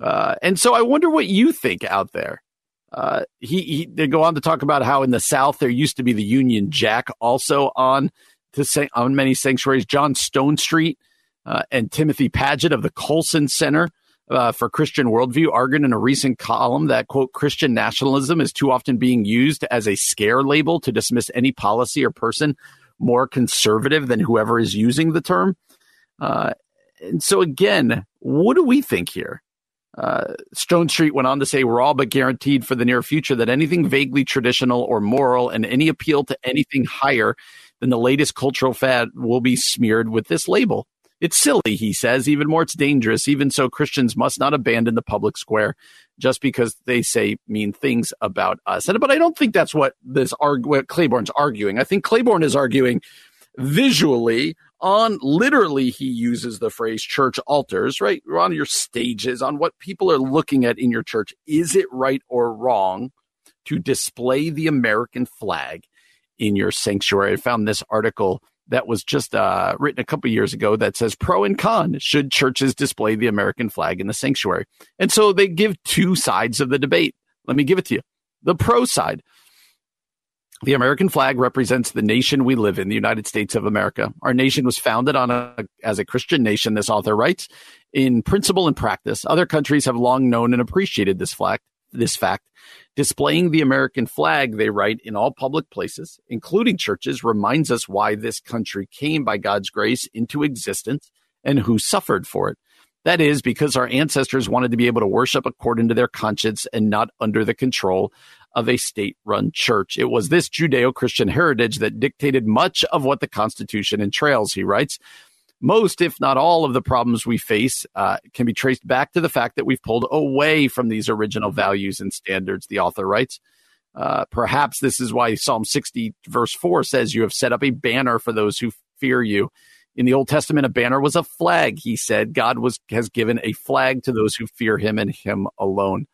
Uh, and so I wonder what you think out there. Uh, he, he, they go on to talk about how in the South there used to be the Union Jack also on to say on many sanctuaries. John Stonestreet uh, and Timothy Padgett of the Colson Center uh, for Christian Worldview argued in a recent column that quote Christian nationalism is too often being used as a scare label to dismiss any policy or person more conservative than whoever is using the term. Uh, and so again, what do we think here? Uh, Stonestreet went on to say, We're all but guaranteed for the near future that anything vaguely traditional or moral and any appeal to anything higher than the latest cultural fad will be smeared with this label. It's silly, he says. Even more, it's dangerous. Even so, Christians must not abandon the public square just because they say mean things about us. And, but I don't think that's what this arg- what Claiborne's arguing. I think Claiborne is arguing visually on literally he uses the phrase church altars right on your stages on what people are looking at in your church is it right or wrong to display the american flag in your sanctuary. I found this article that was just uh, written a couple years ago that says pro and con should churches display the American flag in the sanctuary. And so they give two sides of the debate. Let me give it to you. The pro side. The American flag represents the nation we live in, the United States of America. Our nation was founded on a, as a Christian nation, this author writes, in principle and practice. Other countries have long known and appreciated this flag, this fact. Displaying the American flag, they write, in all public places, including churches, reminds us why this country came by God's grace into existence and who suffered for it. That is because our ancestors wanted to be able to worship according to their conscience and not under the control of a state run church. It was this Judeo Christian heritage that dictated much of what the Constitution entrails, he writes. Most, if not all, of the problems we face uh, can be traced back to the fact that we've pulled away from these original values and standards, the author writes. Uh, perhaps this is why Psalm 60, verse 4 says, You have set up a banner for those who fear you. In the Old Testament, a banner was a flag, he said. God was, has given a flag to those who fear him and him alone.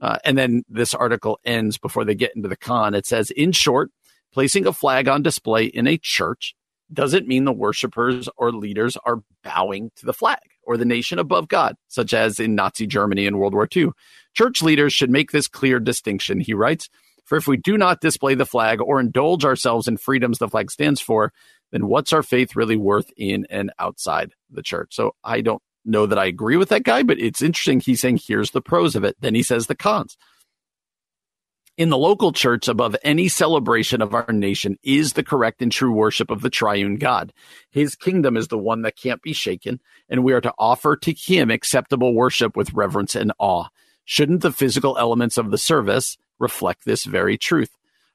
Uh, and then this article ends before they get into the con. It says, In short, placing a flag on display in a church doesn't mean the worshipers or leaders are bowing to the flag or the nation above God, such as in Nazi Germany in World War II. Church leaders should make this clear distinction, he writes. For if we do not display the flag or indulge ourselves in freedoms the flag stands for, then what's our faith really worth in and outside the church? So I don't know that I agree with that guy, but it's interesting. He's saying here's the pros of it. Then he says the cons in the local church above any celebration of our nation is the correct and true worship of the triune God. His kingdom is the one that can't be shaken, and we are to offer to him acceptable worship with reverence and awe. Shouldn't the physical elements of the service reflect this very truth?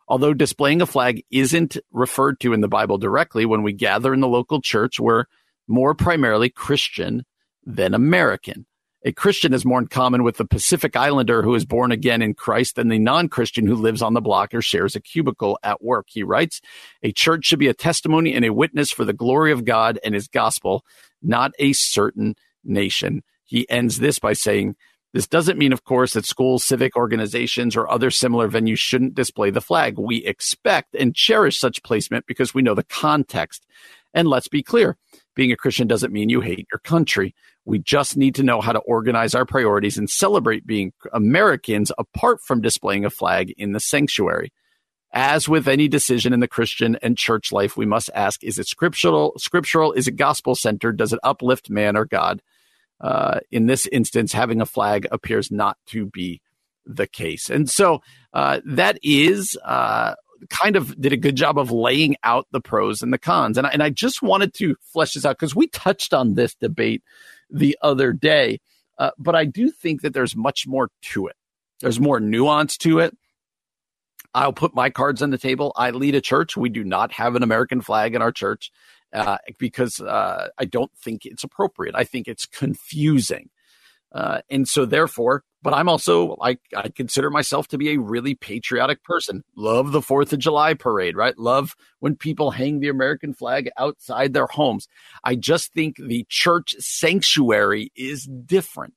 Although displaying a flag isn't referred to in the Bible directly, when we gather in the local church, we're more primarily Christian than American. A Christian is more in common with the Pacific Islander who is born again in Christ than the non Christian who lives on the block or shares a cubicle at work. He writes, A church should be a testimony and a witness for the glory of God and his gospel, not a certain nation. He ends this by saying, this doesn't mean, of course, that schools, civic organizations, or other similar venues shouldn't display the flag. We expect and cherish such placement because we know the context. And let's be clear being a Christian doesn't mean you hate your country. We just need to know how to organize our priorities and celebrate being Americans apart from displaying a flag in the sanctuary. As with any decision in the Christian and church life, we must ask, is it scriptural? Scriptural? Is it gospel centered? Does it uplift man or God? Uh, in this instance, having a flag appears not to be the case. And so uh, that is uh, kind of did a good job of laying out the pros and the cons. And I, and I just wanted to flesh this out because we touched on this debate the other day. Uh, but I do think that there's much more to it. There's more nuance to it. I'll put my cards on the table. I lead a church. We do not have an American flag in our church uh, because uh, I don't think it's appropriate. I think it's confusing. Uh, and so, therefore, but I'm also, I, I consider myself to be a really patriotic person. Love the Fourth of July parade, right? Love when people hang the American flag outside their homes. I just think the church sanctuary is different.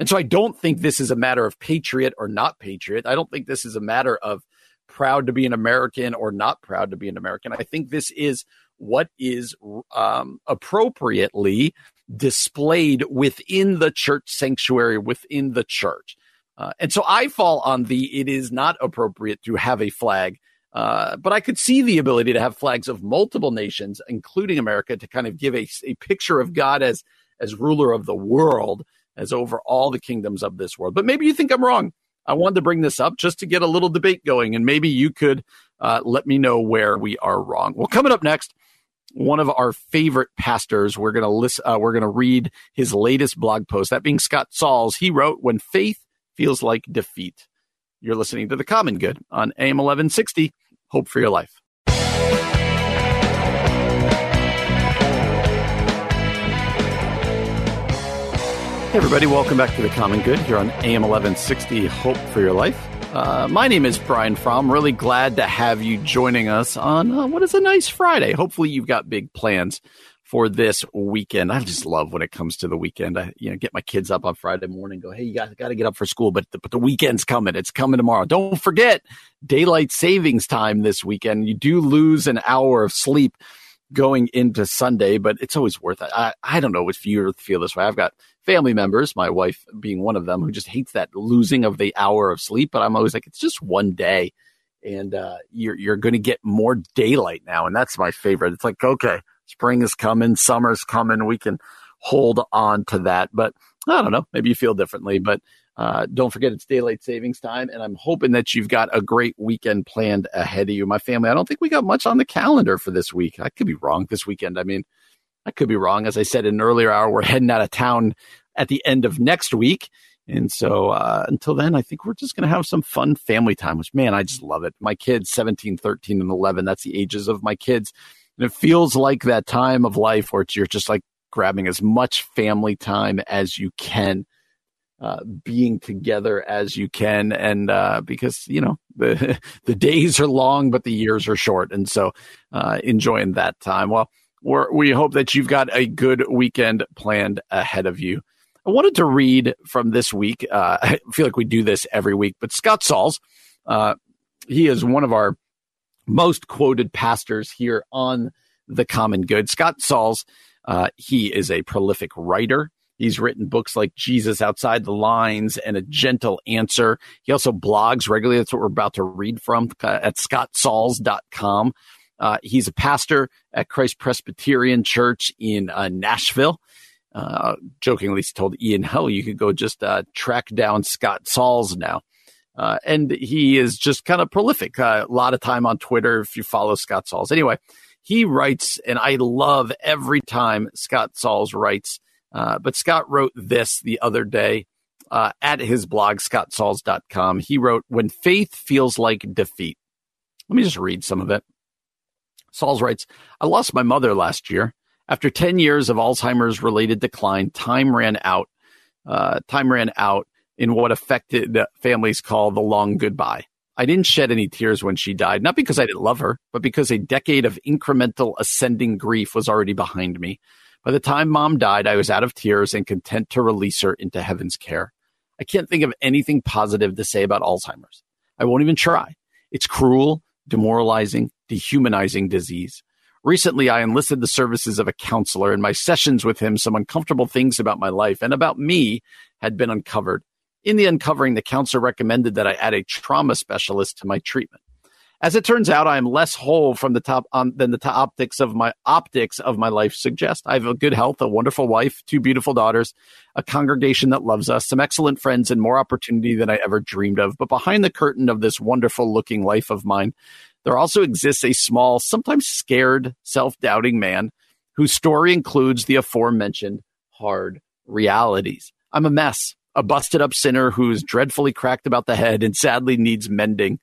And so I don't think this is a matter of patriot or not patriot. I don't think this is a matter of proud to be an American or not proud to be an American. I think this is what is um, appropriately displayed within the church sanctuary, within the church. Uh, and so I fall on the it is not appropriate to have a flag. Uh, but I could see the ability to have flags of multiple nations, including America, to kind of give a, a picture of God as as ruler of the world, as over all the kingdoms of this world. But maybe you think I'm wrong. I wanted to bring this up just to get a little debate going, and maybe you could uh, let me know where we are wrong. Well, coming up next, one of our favorite pastors. We're gonna list, Uh, we're gonna read his latest blog post. That being Scott Sauls. He wrote, "When faith feels like defeat." You're listening to the Common Good on AM 1160. Hope for your life. Hey, everybody, welcome back to the Common Good here on AM 1160 Hope for Your Life. Uh, my name is Brian Fromm. Really glad to have you joining us on uh, what is a nice Friday. Hopefully, you've got big plans for this weekend. I just love when it comes to the weekend. I you know get my kids up on Friday morning. Go, hey, you got got to get up for school, but the, but the weekend's coming. It's coming tomorrow. Don't forget daylight savings time this weekend. You do lose an hour of sleep going into Sunday, but it's always worth it. I, I don't know if you feel this way. I've got family members, my wife being one of them, who just hates that losing of the hour of sleep. But I'm always like, it's just one day, and uh, you're you're going to get more daylight now, and that's my favorite. It's like, okay, spring is coming, summer's coming, we can hold on to that. But I don't know, maybe you feel differently, but. Uh, don't forget it's daylight savings time, and I'm hoping that you've got a great weekend planned ahead of you. My family, I don't think we got much on the calendar for this week. I could be wrong this weekend. I mean, I could be wrong. As I said in an earlier hour, we're heading out of town at the end of next week. And so uh, until then, I think we're just going to have some fun family time, which, man, I just love it. My kids, 17, 13, and 11, that's the ages of my kids. And it feels like that time of life where you're just like grabbing as much family time as you can uh, being together as you can, and uh, because you know the the days are long, but the years are short, and so uh, enjoying that time. Well, we hope that you've got a good weekend planned ahead of you. I wanted to read from this week. Uh, I feel like we do this every week, but Scott Sauls, uh, he is one of our most quoted pastors here on the Common Good. Scott Sauls, uh, he is a prolific writer. He's written books like Jesus Outside the Lines and A Gentle Answer. He also blogs regularly. That's what we're about to read from uh, at scottsauls.com. Uh, he's a pastor at Christ Presbyterian Church in uh, Nashville. Uh, jokingly he told Ian Hell, you could go just uh, track down Scott Sauls now. Uh, and he is just kind of prolific. Uh, a lot of time on Twitter if you follow Scott Sauls. Anyway, he writes, and I love every time Scott Sauls writes but Scott wrote this the other day at his blog, scottsauls.com. He wrote, When faith feels like defeat. Let me just read some of it. Sauls writes, I lost my mother last year. After 10 years of Alzheimer's related decline, time ran out. Uh, time ran out in what affected families call the long goodbye. I didn't shed any tears when she died, not because I didn't love her, but because a decade of incremental ascending grief was already behind me. By the time mom died, I was out of tears and content to release her into heaven's care. I can't think of anything positive to say about Alzheimer's. I won't even try. It's cruel, demoralizing, dehumanizing disease. Recently, I enlisted the services of a counselor. In my sessions with him, some uncomfortable things about my life and about me had been uncovered. In the uncovering, the counselor recommended that I add a trauma specialist to my treatment. As it turns out, I am less whole from the top on, than the top optics of my optics of my life suggest. I have a good health, a wonderful wife, two beautiful daughters, a congregation that loves us, some excellent friends, and more opportunity than I ever dreamed of. But behind the curtain of this wonderful looking life of mine, there also exists a small, sometimes scared, self doubting man whose story includes the aforementioned hard realities. I'm a mess, a busted up sinner who's dreadfully cracked about the head and sadly needs mending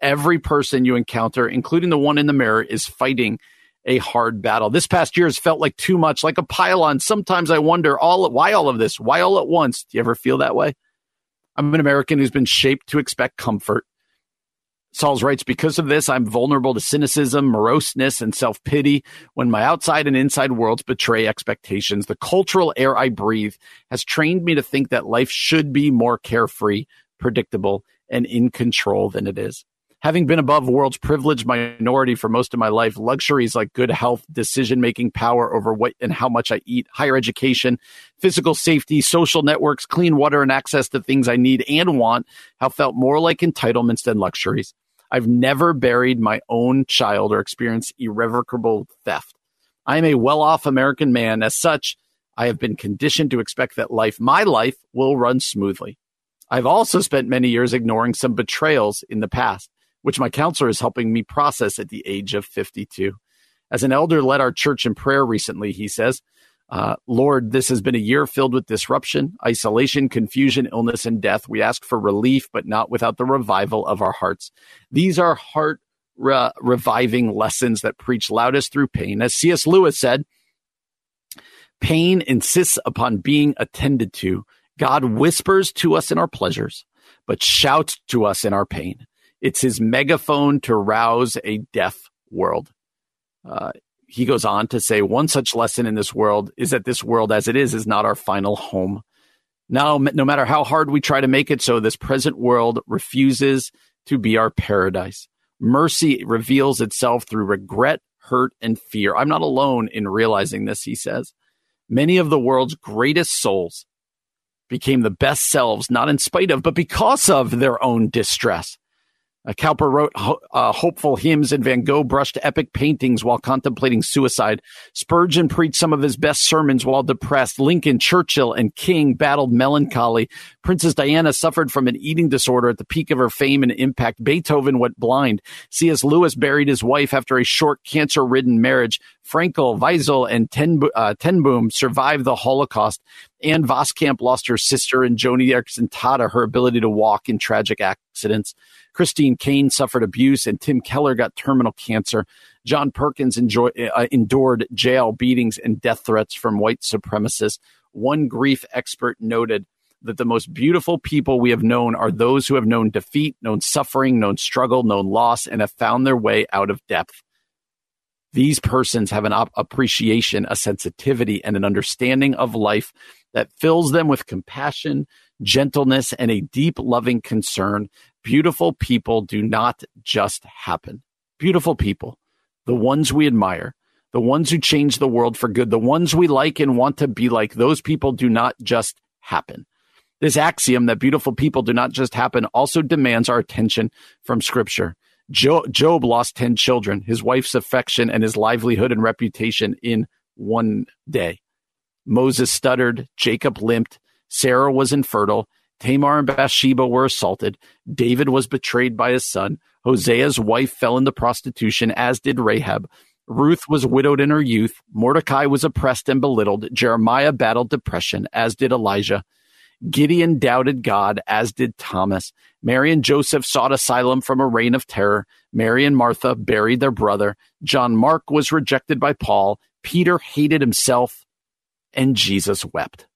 every person you encounter, including the one in the mirror, is fighting a hard battle. This past year has felt like too much, like a pile-on. Sometimes I wonder all why all of this? Why all at once? Do you ever feel that way? I'm an American who's been shaped to expect comfort. Sauls writes, because of this, I'm vulnerable to cynicism, moroseness, and self pity when my outside and inside worlds betray expectations. The cultural air I breathe has trained me to think that life should be more carefree, predictable, and in control than it is having been above world's privileged minority for most of my life, luxuries like good health, decision making power over what and how much I eat, higher education, physical safety, social networks, clean water, and access to things I need and want have felt more like entitlements than luxuries. I've never buried my own child or experienced irrevocable theft. I am a well off American man. As such, I have been conditioned to expect that life, my life, will run smoothly. I've also spent many years ignoring some betrayals in the past which my counselor is helping me process at the age of 52. As an elder led our church in prayer recently, he says, uh, Lord, this has been a year filled with disruption, isolation, confusion, illness, and death. We ask for relief, but not without the revival of our hearts. These are heart re- reviving lessons that preach loudest through pain. As C.S. Lewis said, pain insists upon being attended to. God whispers to us in our pleasures, but shouts to us in our pain. It's his megaphone to rouse a deaf world. Uh, he goes on to say, one such lesson in this world is that this world as it is is not our final home. Now, no matter how hard we try to make it so, this present world refuses to be our paradise. Mercy reveals itself through regret, hurt, and fear. I'm not alone in realizing this, he says. Many of the world's greatest souls became the best selves, not in spite of, but because of their own distress. Uh, Cowper wrote uh, hopeful hymns, and Van Gogh brushed epic paintings while contemplating suicide. Spurgeon preached some of his best sermons while depressed. Lincoln, Churchill, and King battled melancholy. Princess Diana suffered from an eating disorder at the peak of her fame and impact. Beethoven went blind. C.S. Lewis buried his wife after a short cancer ridden marriage. Frankl, Wiesel, and Ten, uh, ten Boom survived the Holocaust. Ann Voskamp lost her sister, and Joni Eareckson Tada her ability to walk in tragic accidents. Christine Caine suffered abuse, and Tim Keller got terminal cancer. John Perkins enjoy, uh, endured jail beatings and death threats from white supremacists. One grief expert noted that the most beautiful people we have known are those who have known defeat, known suffering, known struggle, known loss, and have found their way out of depth. These persons have an op- appreciation, a sensitivity, and an understanding of life that fills them with compassion, gentleness, and a deep loving concern. Beautiful people do not just happen. Beautiful people, the ones we admire, the ones who change the world for good, the ones we like and want to be like, those people do not just happen. This axiom that beautiful people do not just happen also demands our attention from Scripture. Job lost 10 children, his wife's affection, and his livelihood and reputation in one day. Moses stuttered, Jacob limped, Sarah was infertile, Tamar and Bathsheba were assaulted, David was betrayed by his son, Hosea's wife fell into prostitution, as did Rahab. Ruth was widowed in her youth, Mordecai was oppressed and belittled, Jeremiah battled depression, as did Elijah. Gideon doubted God, as did Thomas. Mary and Joseph sought asylum from a reign of terror. Mary and Martha buried their brother. John Mark was rejected by Paul. Peter hated himself and Jesus wept.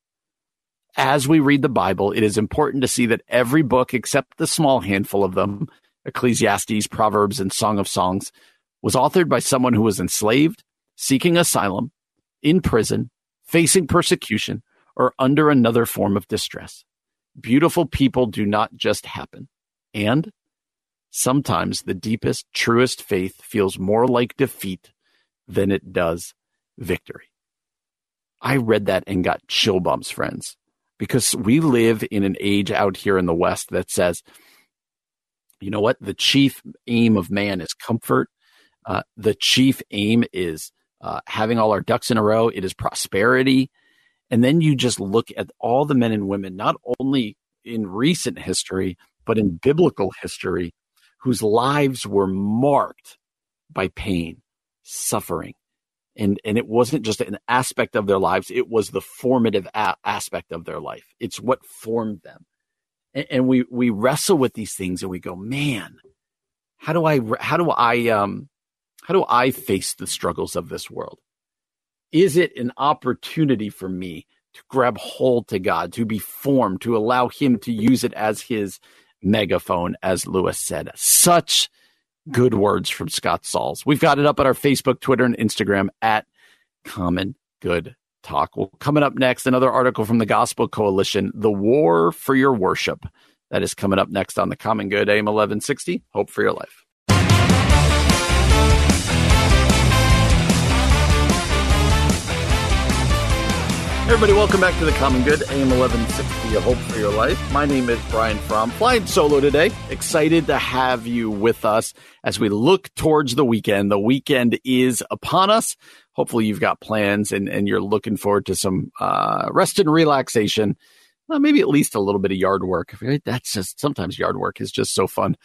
As we read the Bible, it is important to see that every book, except the small handful of them, Ecclesiastes, Proverbs, and Song of Songs, was authored by someone who was enslaved, seeking asylum, in prison, facing persecution, or under another form of distress. Beautiful people do not just happen. And sometimes the deepest, truest faith feels more like defeat than it does victory. I read that and got chill bumps, friends, because we live in an age out here in the West that says, you know what? The chief aim of man is comfort. Uh, the chief aim is uh, having all our ducks in a row. It is prosperity. And then you just look at all the men and women, not only in recent history, but in biblical history, whose lives were marked by pain, suffering. And, and it wasn't just an aspect of their lives, it was the formative a- aspect of their life. It's what formed them. And, and we, we wrestle with these things and we go, man, how do I, how do I, um, how do I face the struggles of this world? Is it an opportunity for me to grab hold to God, to be formed, to allow Him to use it as His megaphone, as Lewis said? Such good words from Scott Sauls. We've got it up at our Facebook, Twitter, and Instagram at Common Good Talk. Well, coming up next, another article from the Gospel Coalition, The War for Your Worship. That is coming up next on the Common Good AM 1160. Hope for your life. Everybody, welcome back to the Common Good, AM 1160, a hope for your life. My name is Brian Fromm, flying solo today. Excited to have you with us as we look towards the weekend. The weekend is upon us. Hopefully, you've got plans and, and you're looking forward to some uh, rest and relaxation. Maybe at least a little bit of yard work. That's just sometimes yard work is just so fun.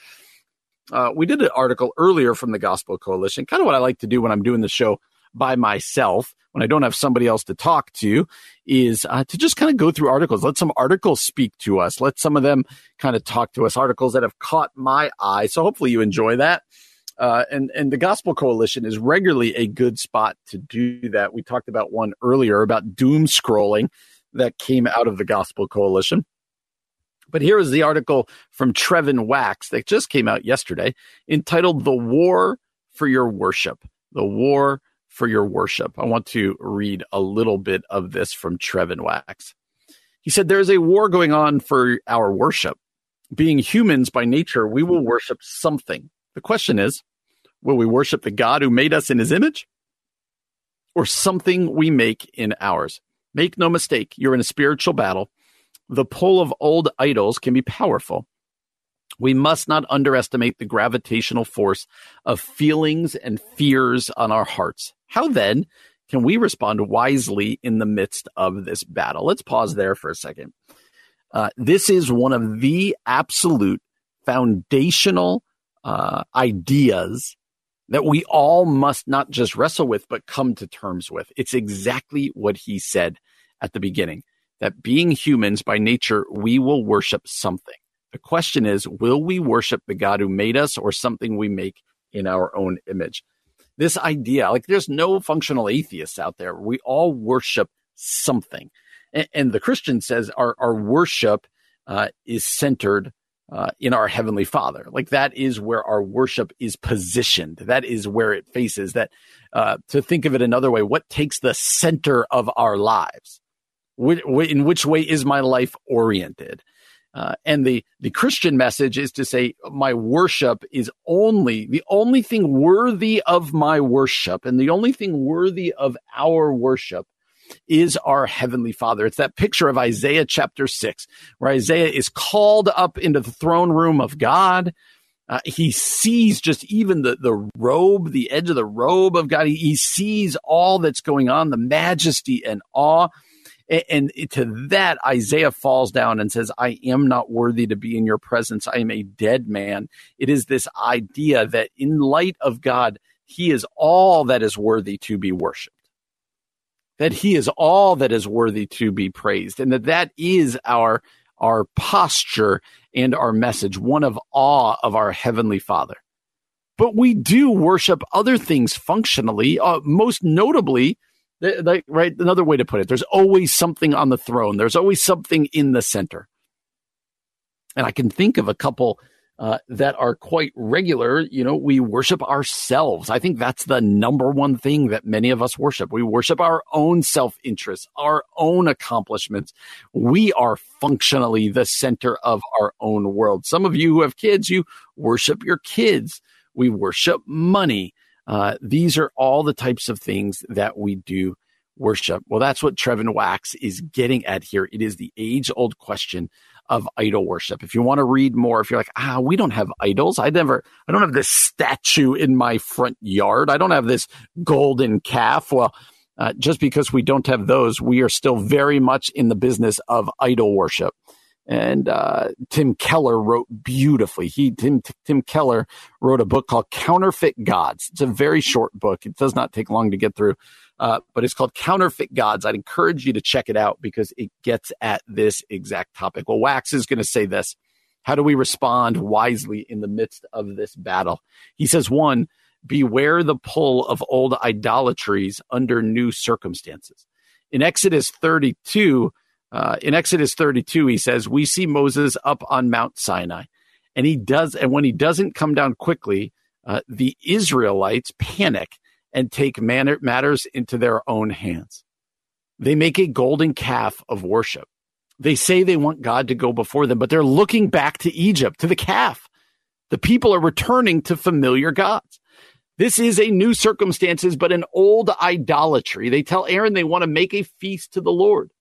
Uh, we did an article earlier from the Gospel Coalition, kind of what I like to do when I'm doing the show by myself when I don't have somebody else to talk to is uh, to just kind of go through articles. Let some articles speak to us. Let some of them kind of talk to us. Articles that have caught my eye. So hopefully you enjoy that. Uh, and and the Gospel Coalition is regularly a good spot to do that. We talked about one earlier about doom scrolling that came out of the Gospel Coalition. But here is the article from Trevin Wax that just came out yesterday, entitled "The War for Your Worship." The War for your worship. I want to read a little bit of this from Trevin Wax. He said, There is a war going on for our worship. Being humans by nature, we will worship something. The question is, will we worship the God who made us in his image or something we make in ours? Make no mistake, you're in a spiritual battle. The pull of old idols can be powerful. We must not underestimate the gravitational force of feelings and fears on our hearts. How then can we respond wisely in the midst of this battle? Let's pause there for a second. Uh, this is one of the absolute foundational uh, ideas that we all must not just wrestle with, but come to terms with. It's exactly what he said at the beginning that being humans by nature, we will worship something. The question is, will we worship the God who made us or something we make in our own image? This idea, like there's no functional atheists out there. We all worship something. And, and the Christian says our, our worship uh, is centered uh, in our Heavenly Father. Like that is where our worship is positioned. That is where it faces. That uh, to think of it another way, what takes the center of our lives? in which way is my life oriented? Uh, and the the Christian message is to say my worship is only the only thing worthy of my worship, and the only thing worthy of our worship is our heavenly Father. It's that picture of Isaiah chapter six, where Isaiah is called up into the throne room of God. Uh, he sees just even the, the robe, the edge of the robe of God. He, he sees all that's going on, the majesty and awe and to that, Isaiah falls down and says, I am not worthy to be in your presence. I am a dead man. It is this idea that in light of God, he is all that is worthy to be worshiped. That he is all that is worthy to be praised. And that that is our, our posture and our message, one of awe of our heavenly father. But we do worship other things functionally, uh, most notably like, right? Another way to put it, there's always something on the throne. There's always something in the center. And I can think of a couple uh, that are quite regular. You know, we worship ourselves. I think that's the number one thing that many of us worship. We worship our own self interest, our own accomplishments. We are functionally the center of our own world. Some of you who have kids, you worship your kids. We worship money. Uh, these are all the types of things that we do worship. Well, that's what Trevin Wax is getting at here. It is the age old question of idol worship. If you want to read more, if you're like, ah, we don't have idols. I never, I don't have this statue in my front yard. I don't have this golden calf. Well, uh, just because we don't have those, we are still very much in the business of idol worship. And uh, Tim Keller wrote beautifully. He Tim Tim Keller wrote a book called Counterfeit Gods. It's a very short book. It does not take long to get through, uh, but it's called Counterfeit Gods. I'd encourage you to check it out because it gets at this exact topic. Well, Wax is going to say this. How do we respond wisely in the midst of this battle? He says, one, beware the pull of old idolatries under new circumstances. In Exodus 32, uh, in Exodus 32, he says, We see Moses up on Mount Sinai. And he does, and when he doesn't come down quickly, uh, the Israelites panic and take man- matters into their own hands. They make a golden calf of worship. They say they want God to go before them, but they're looking back to Egypt, to the calf. The people are returning to familiar gods. This is a new circumstances, but an old idolatry. They tell Aaron they want to make a feast to the Lord.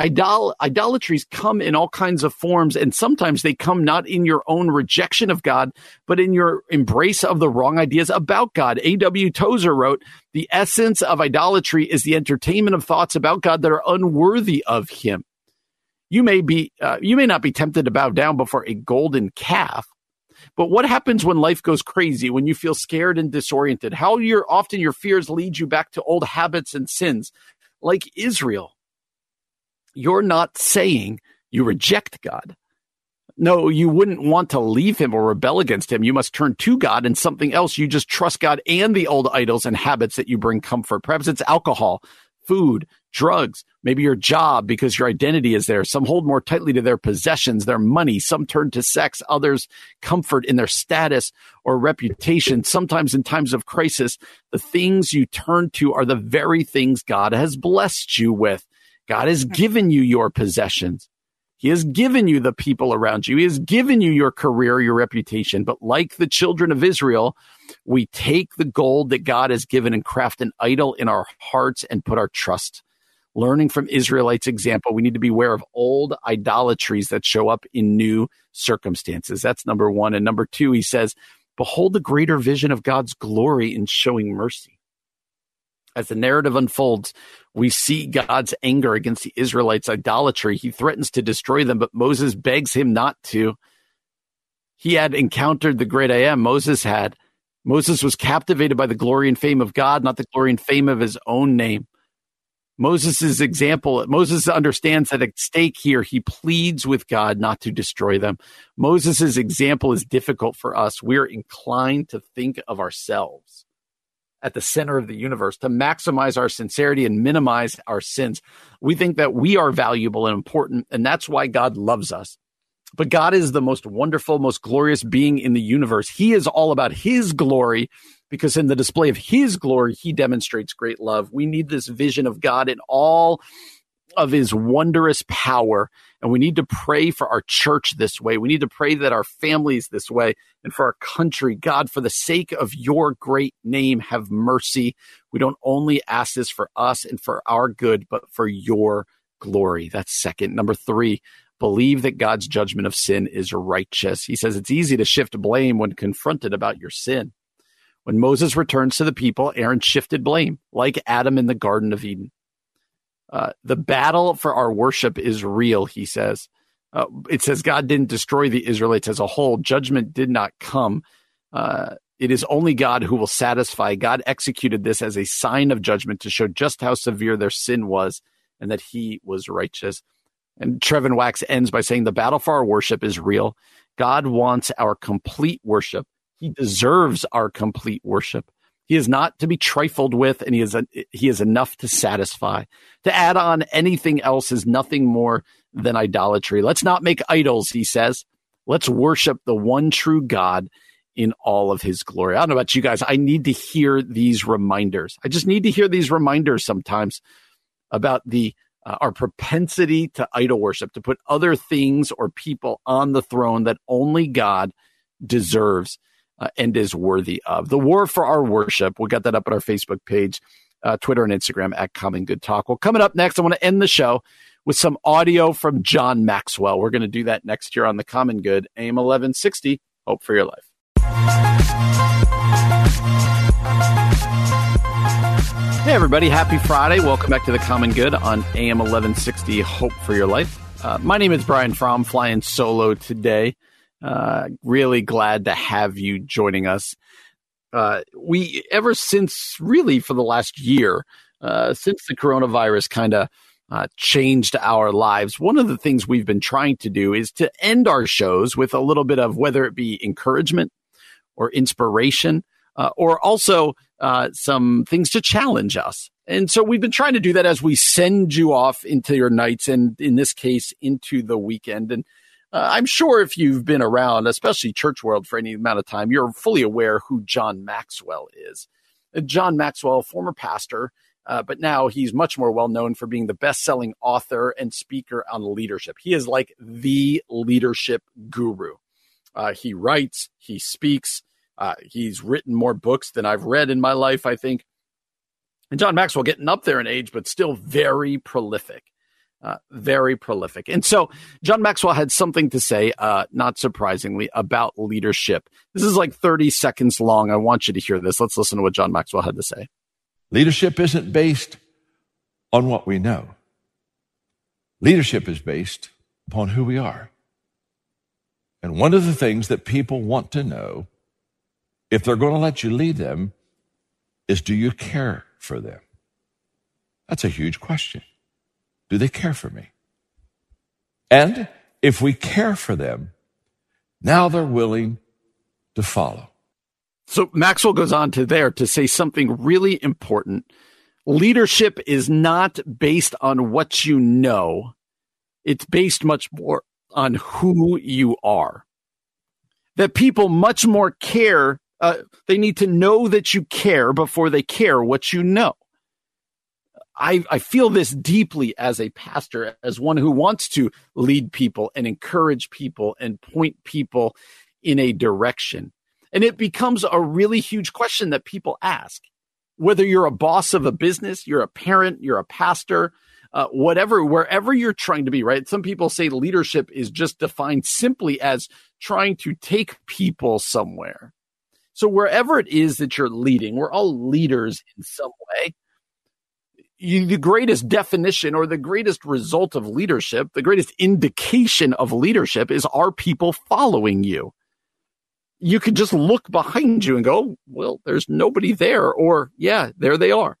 Idol- idolatries come in all kinds of forms, and sometimes they come not in your own rejection of God, but in your embrace of the wrong ideas about God. A.W. Tozer wrote, The essence of idolatry is the entertainment of thoughts about God that are unworthy of Him. You may be, uh, you may not be tempted to bow down before a golden calf, but what happens when life goes crazy, when you feel scared and disoriented? How your often your fears lead you back to old habits and sins, like Israel you're not saying you reject God. No, you wouldn't want to leave him or rebel against him. You must turn to God and something else. You just trust God and the old idols and habits that you bring comfort. Perhaps it's alcohol, food, drugs, maybe your job because your identity is there. Some hold more tightly to their possessions, their money. Some turn to sex, others comfort in their status or reputation. Sometimes in times of crisis, the things you turn to are the very things God has blessed you with. God has given you your possessions. He has given you the people around you. He has given you your career, your reputation. But like the children of Israel, we take the gold that God has given and craft an idol in our hearts and put our trust. Learning from Israelites' example, we need to be aware of old idolatries that show up in new circumstances. That's number one. And number two, he says, behold the greater vision of God's glory in showing mercy as the narrative unfolds, we see God's anger against the Israelites' idolatry. He threatens to destroy them, but Moses begs him not to. He had encountered the great I am, Moses had. Moses was captivated by the glory and fame of God, not the glory and fame of his own name. Moses' example, Moses understands that at stake here, he pleads with God not to destroy them. Moses' example is difficult for us. We're inclined to think of ourselves at the center of the universe to maximize our sincerity and minimize our sins. We think that we are valuable and important, and that's why God loves us. But God is the most wonderful, most glorious being in the universe. He is all about His glory because in the display of His glory, He demonstrates great love. We need this vision of God in all of his wondrous power. And we need to pray for our church this way. We need to pray that our families this way and for our country. God, for the sake of your great name, have mercy. We don't only ask this for us and for our good, but for your glory. That's second. Number three, believe that God's judgment of sin is righteous. He says it's easy to shift blame when confronted about your sin. When Moses returns to the people, Aaron shifted blame, like Adam in the Garden of Eden. Uh, the battle for our worship is real, he says. Uh, it says God didn't destroy the Israelites as a whole. Judgment did not come. Uh, it is only God who will satisfy. God executed this as a sign of judgment to show just how severe their sin was and that he was righteous. And Trevin Wax ends by saying the battle for our worship is real. God wants our complete worship. He deserves our complete worship. He is not to be trifled with, and he is a, he is enough to satisfy. To add on anything else is nothing more than idolatry. Let's not make idols, he says. Let's worship the one true God in all of his glory. I don't know about you guys. I need to hear these reminders. I just need to hear these reminders sometimes about the uh, our propensity to idol worship, to put other things or people on the throne that only God deserves. Uh, and is worthy of. The War for Our Worship. We got that up on our Facebook page, uh, Twitter, and Instagram at Common Good Talk. Well, coming up next, I want to end the show with some audio from John Maxwell. We're going to do that next year on the Common Good, AM 1160. Hope for your life. Hey, everybody. Happy Friday. Welcome back to the Common Good on AM 1160. Hope for your life. Uh, my name is Brian Fromm, flying solo today. Uh, really glad to have you joining us. Uh, we, ever since really for the last year, uh, since the coronavirus kind of uh, changed our lives, one of the things we've been trying to do is to end our shows with a little bit of whether it be encouragement or inspiration, uh, or also uh, some things to challenge us. And so we've been trying to do that as we send you off into your nights and in this case into the weekend. And uh, I'm sure if you've been around, especially church world for any amount of time, you're fully aware who John Maxwell is. Uh, John Maxwell, former pastor, uh, but now he's much more well known for being the best selling author and speaker on leadership. He is like the leadership guru. Uh, he writes, he speaks, uh, he's written more books than I've read in my life, I think. And John Maxwell getting up there in age, but still very prolific. Uh, very prolific. And so John Maxwell had something to say, uh, not surprisingly, about leadership. This is like 30 seconds long. I want you to hear this. Let's listen to what John Maxwell had to say. Leadership isn't based on what we know. Leadership is based upon who we are. And one of the things that people want to know, if they're going to let you lead them, is do you care for them? That's a huge question. Do they care for me? And if we care for them, now they're willing to follow. So Maxwell goes on to there to say something really important. Leadership is not based on what you know. It's based much more on who you are. That people much more care. Uh, they need to know that you care before they care what you know. I, I feel this deeply as a pastor, as one who wants to lead people and encourage people and point people in a direction. And it becomes a really huge question that people ask. Whether you're a boss of a business, you're a parent, you're a pastor, uh, whatever, wherever you're trying to be, right? Some people say leadership is just defined simply as trying to take people somewhere. So wherever it is that you're leading, we're all leaders in some way you, the greatest definition or the greatest result of leadership, the greatest indication of leadership is are people following you? You could just look behind you and go, well, there's nobody there. Or yeah, there they are.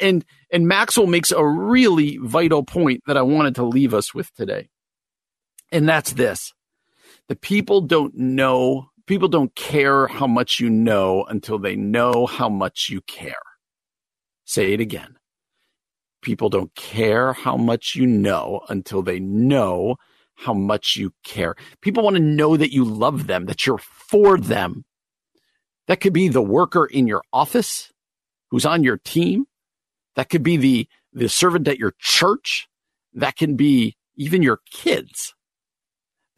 And, and Maxwell makes a really vital point that I wanted to leave us with today. And that's this. The people don't know, people don't care how much you know until they know how much you care. Say it again. People don't care how much you know until they know how much you care. People want to know that you love them, that you're for them. That could be the worker in your office who's on your team. That could be the, the servant at your church. That can be even your kids.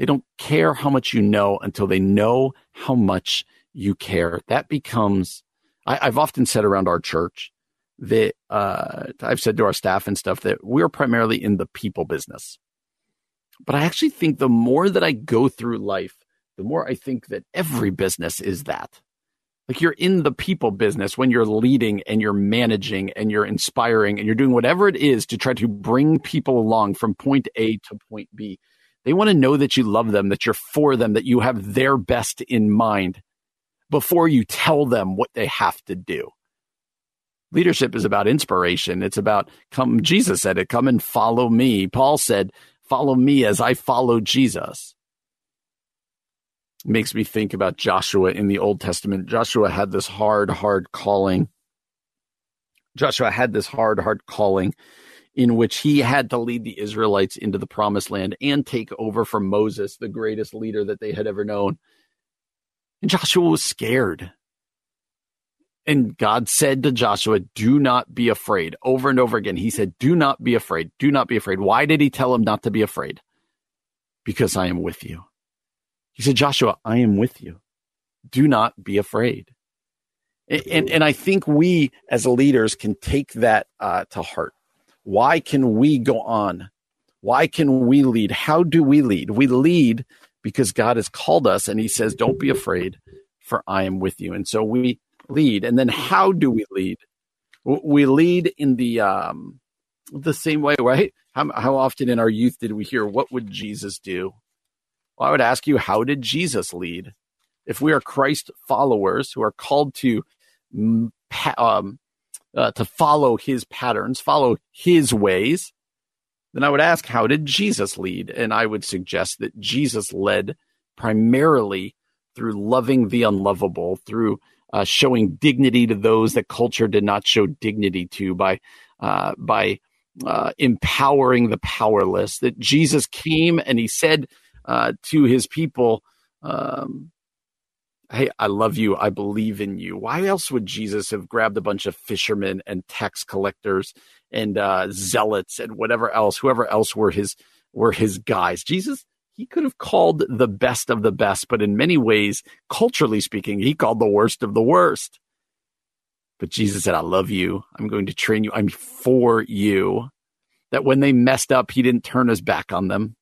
They don't care how much you know until they know how much you care. That becomes, I, have often said around our church, that uh, I've said to our staff and stuff that we're primarily in the people business. But I actually think the more that I go through life, the more I think that every business is that. Like you're in the people business when you're leading and you're managing and you're inspiring and you're doing whatever it is to try to bring people along from point A to point B. They want to know that you love them, that you're for them, that you have their best in mind before you tell them what they have to do. Leadership is about inspiration. It's about come, Jesus said it, come and follow me. Paul said, follow me as I follow Jesus. It makes me think about Joshua in the Old Testament. Joshua had this hard, hard calling. Joshua had this hard, hard calling in which he had to lead the Israelites into the promised land and take over from Moses, the greatest leader that they had ever known. And Joshua was scared. And God said to Joshua, Do not be afraid. Over and over again, he said, Do not be afraid. Do not be afraid. Why did he tell him not to be afraid? Because I am with you. He said, Joshua, I am with you. do not be afraid. And, and I think we as leaders can take that uh, to heart. Why can we go on? Why can we lead? How do we lead? We lead because God has called us and he says, don't be afraid for I am with you. And so we lead. And then how do we lead? We lead in the, um, the same way, right? How, how often in our youth did we hear, what would Jesus do? Well, I would ask you, how did Jesus lead? If we are Christ followers who are called to, um, uh, to follow his patterns, follow his ways, then I would ask, how did Jesus lead? And I would suggest that Jesus led primarily through loving the unlovable, through uh, showing dignity to those that culture did not show dignity to, by uh, by uh, empowering the powerless. That Jesus came and he said uh, to his people, um, Hey, I love you. I believe in you. Why else would Jesus have grabbed a bunch of fishermen and tax collectors and uh, zealots and whatever else, whoever else were his were his guys? Jesus, he could have called the best of the best, but in many ways, culturally speaking, he called the worst of the worst. But Jesus said, I love you. I'm going to train you. I'm for you. That when they messed up, he didn't turn his back on them.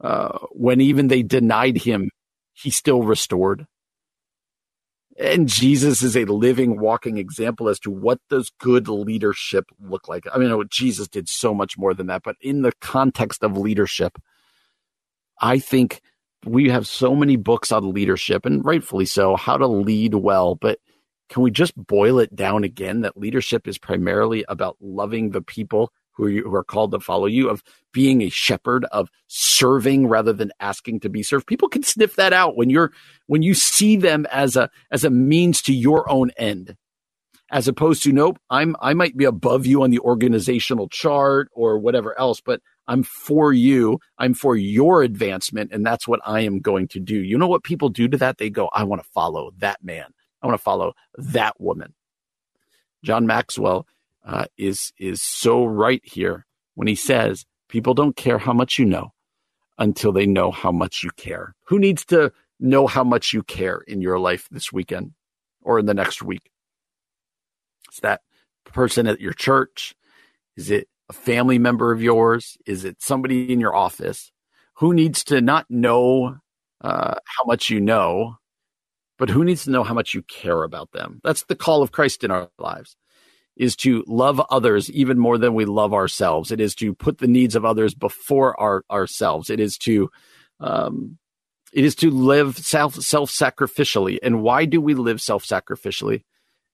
Uh, when even they denied him, he still restored. And Jesus is a living, walking example as to what does good leadership look like. I mean, Jesus did so much more than that, but in the context of leadership, I think we have so many books on leadership, and rightfully so, how to lead well. But can we just boil it down again that leadership is primarily about loving the people who are, who are called to follow you, of being a shepherd, of serving rather than asking to be served. People can sniff that out when you're when you see them as a as a means to your own end, as opposed to nope, I'm I might be above you on the organizational chart or whatever else, but I'm for you. I'm for your advancement, and that's what I am going to do. You know what people do to that? They go, I want to follow that man. I want to follow that woman. John Maxwell uh, is is so right here when he says people don't care how much you know until they know how much you care. Who needs to know how much you care in your life this weekend or in the next week? Is that person at your church? Is it a family member of yours? Is it somebody in your office? Who needs to not know uh, how much you know, but who needs to know how much you care about them? That's the call of Christ in our lives is to love others even more than we love ourselves. It is to put the needs of others before our ourselves. It is to um, it is to live self self sacrificially. And why do we live self sacrificially?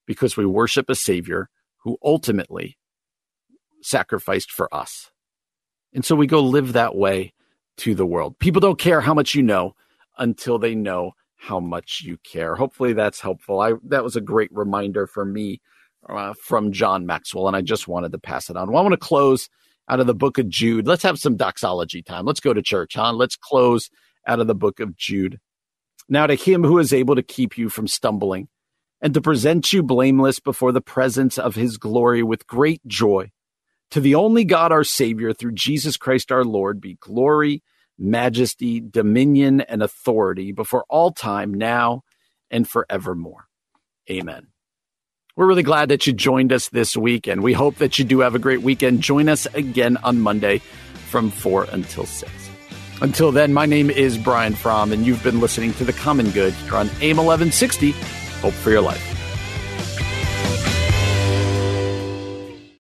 Because we worship a Savior who ultimately sacrificed for us. And so we go live that way to the world. People don't care how much you know until they know how much you care. Hopefully that's helpful. I that was a great reminder for me uh, from John Maxwell, and I just wanted to pass it on. Well, I want to close out of the book of Jude. Let's have some doxology time. Let's go to church, huh? Let's close out of the book of Jude. Now, to him who is able to keep you from stumbling and to present you blameless before the presence of his glory with great joy, to the only God our Savior through Jesus Christ our Lord be glory, majesty, dominion, and authority before all time, now and forevermore. Amen. We're really glad that you joined us this week, and we hope that you do have a great weekend. Join us again on Monday from 4 until 6. Until then, my name is Brian Fromm, and you've been listening to The Common Good here on AM 1160. Hope for your life.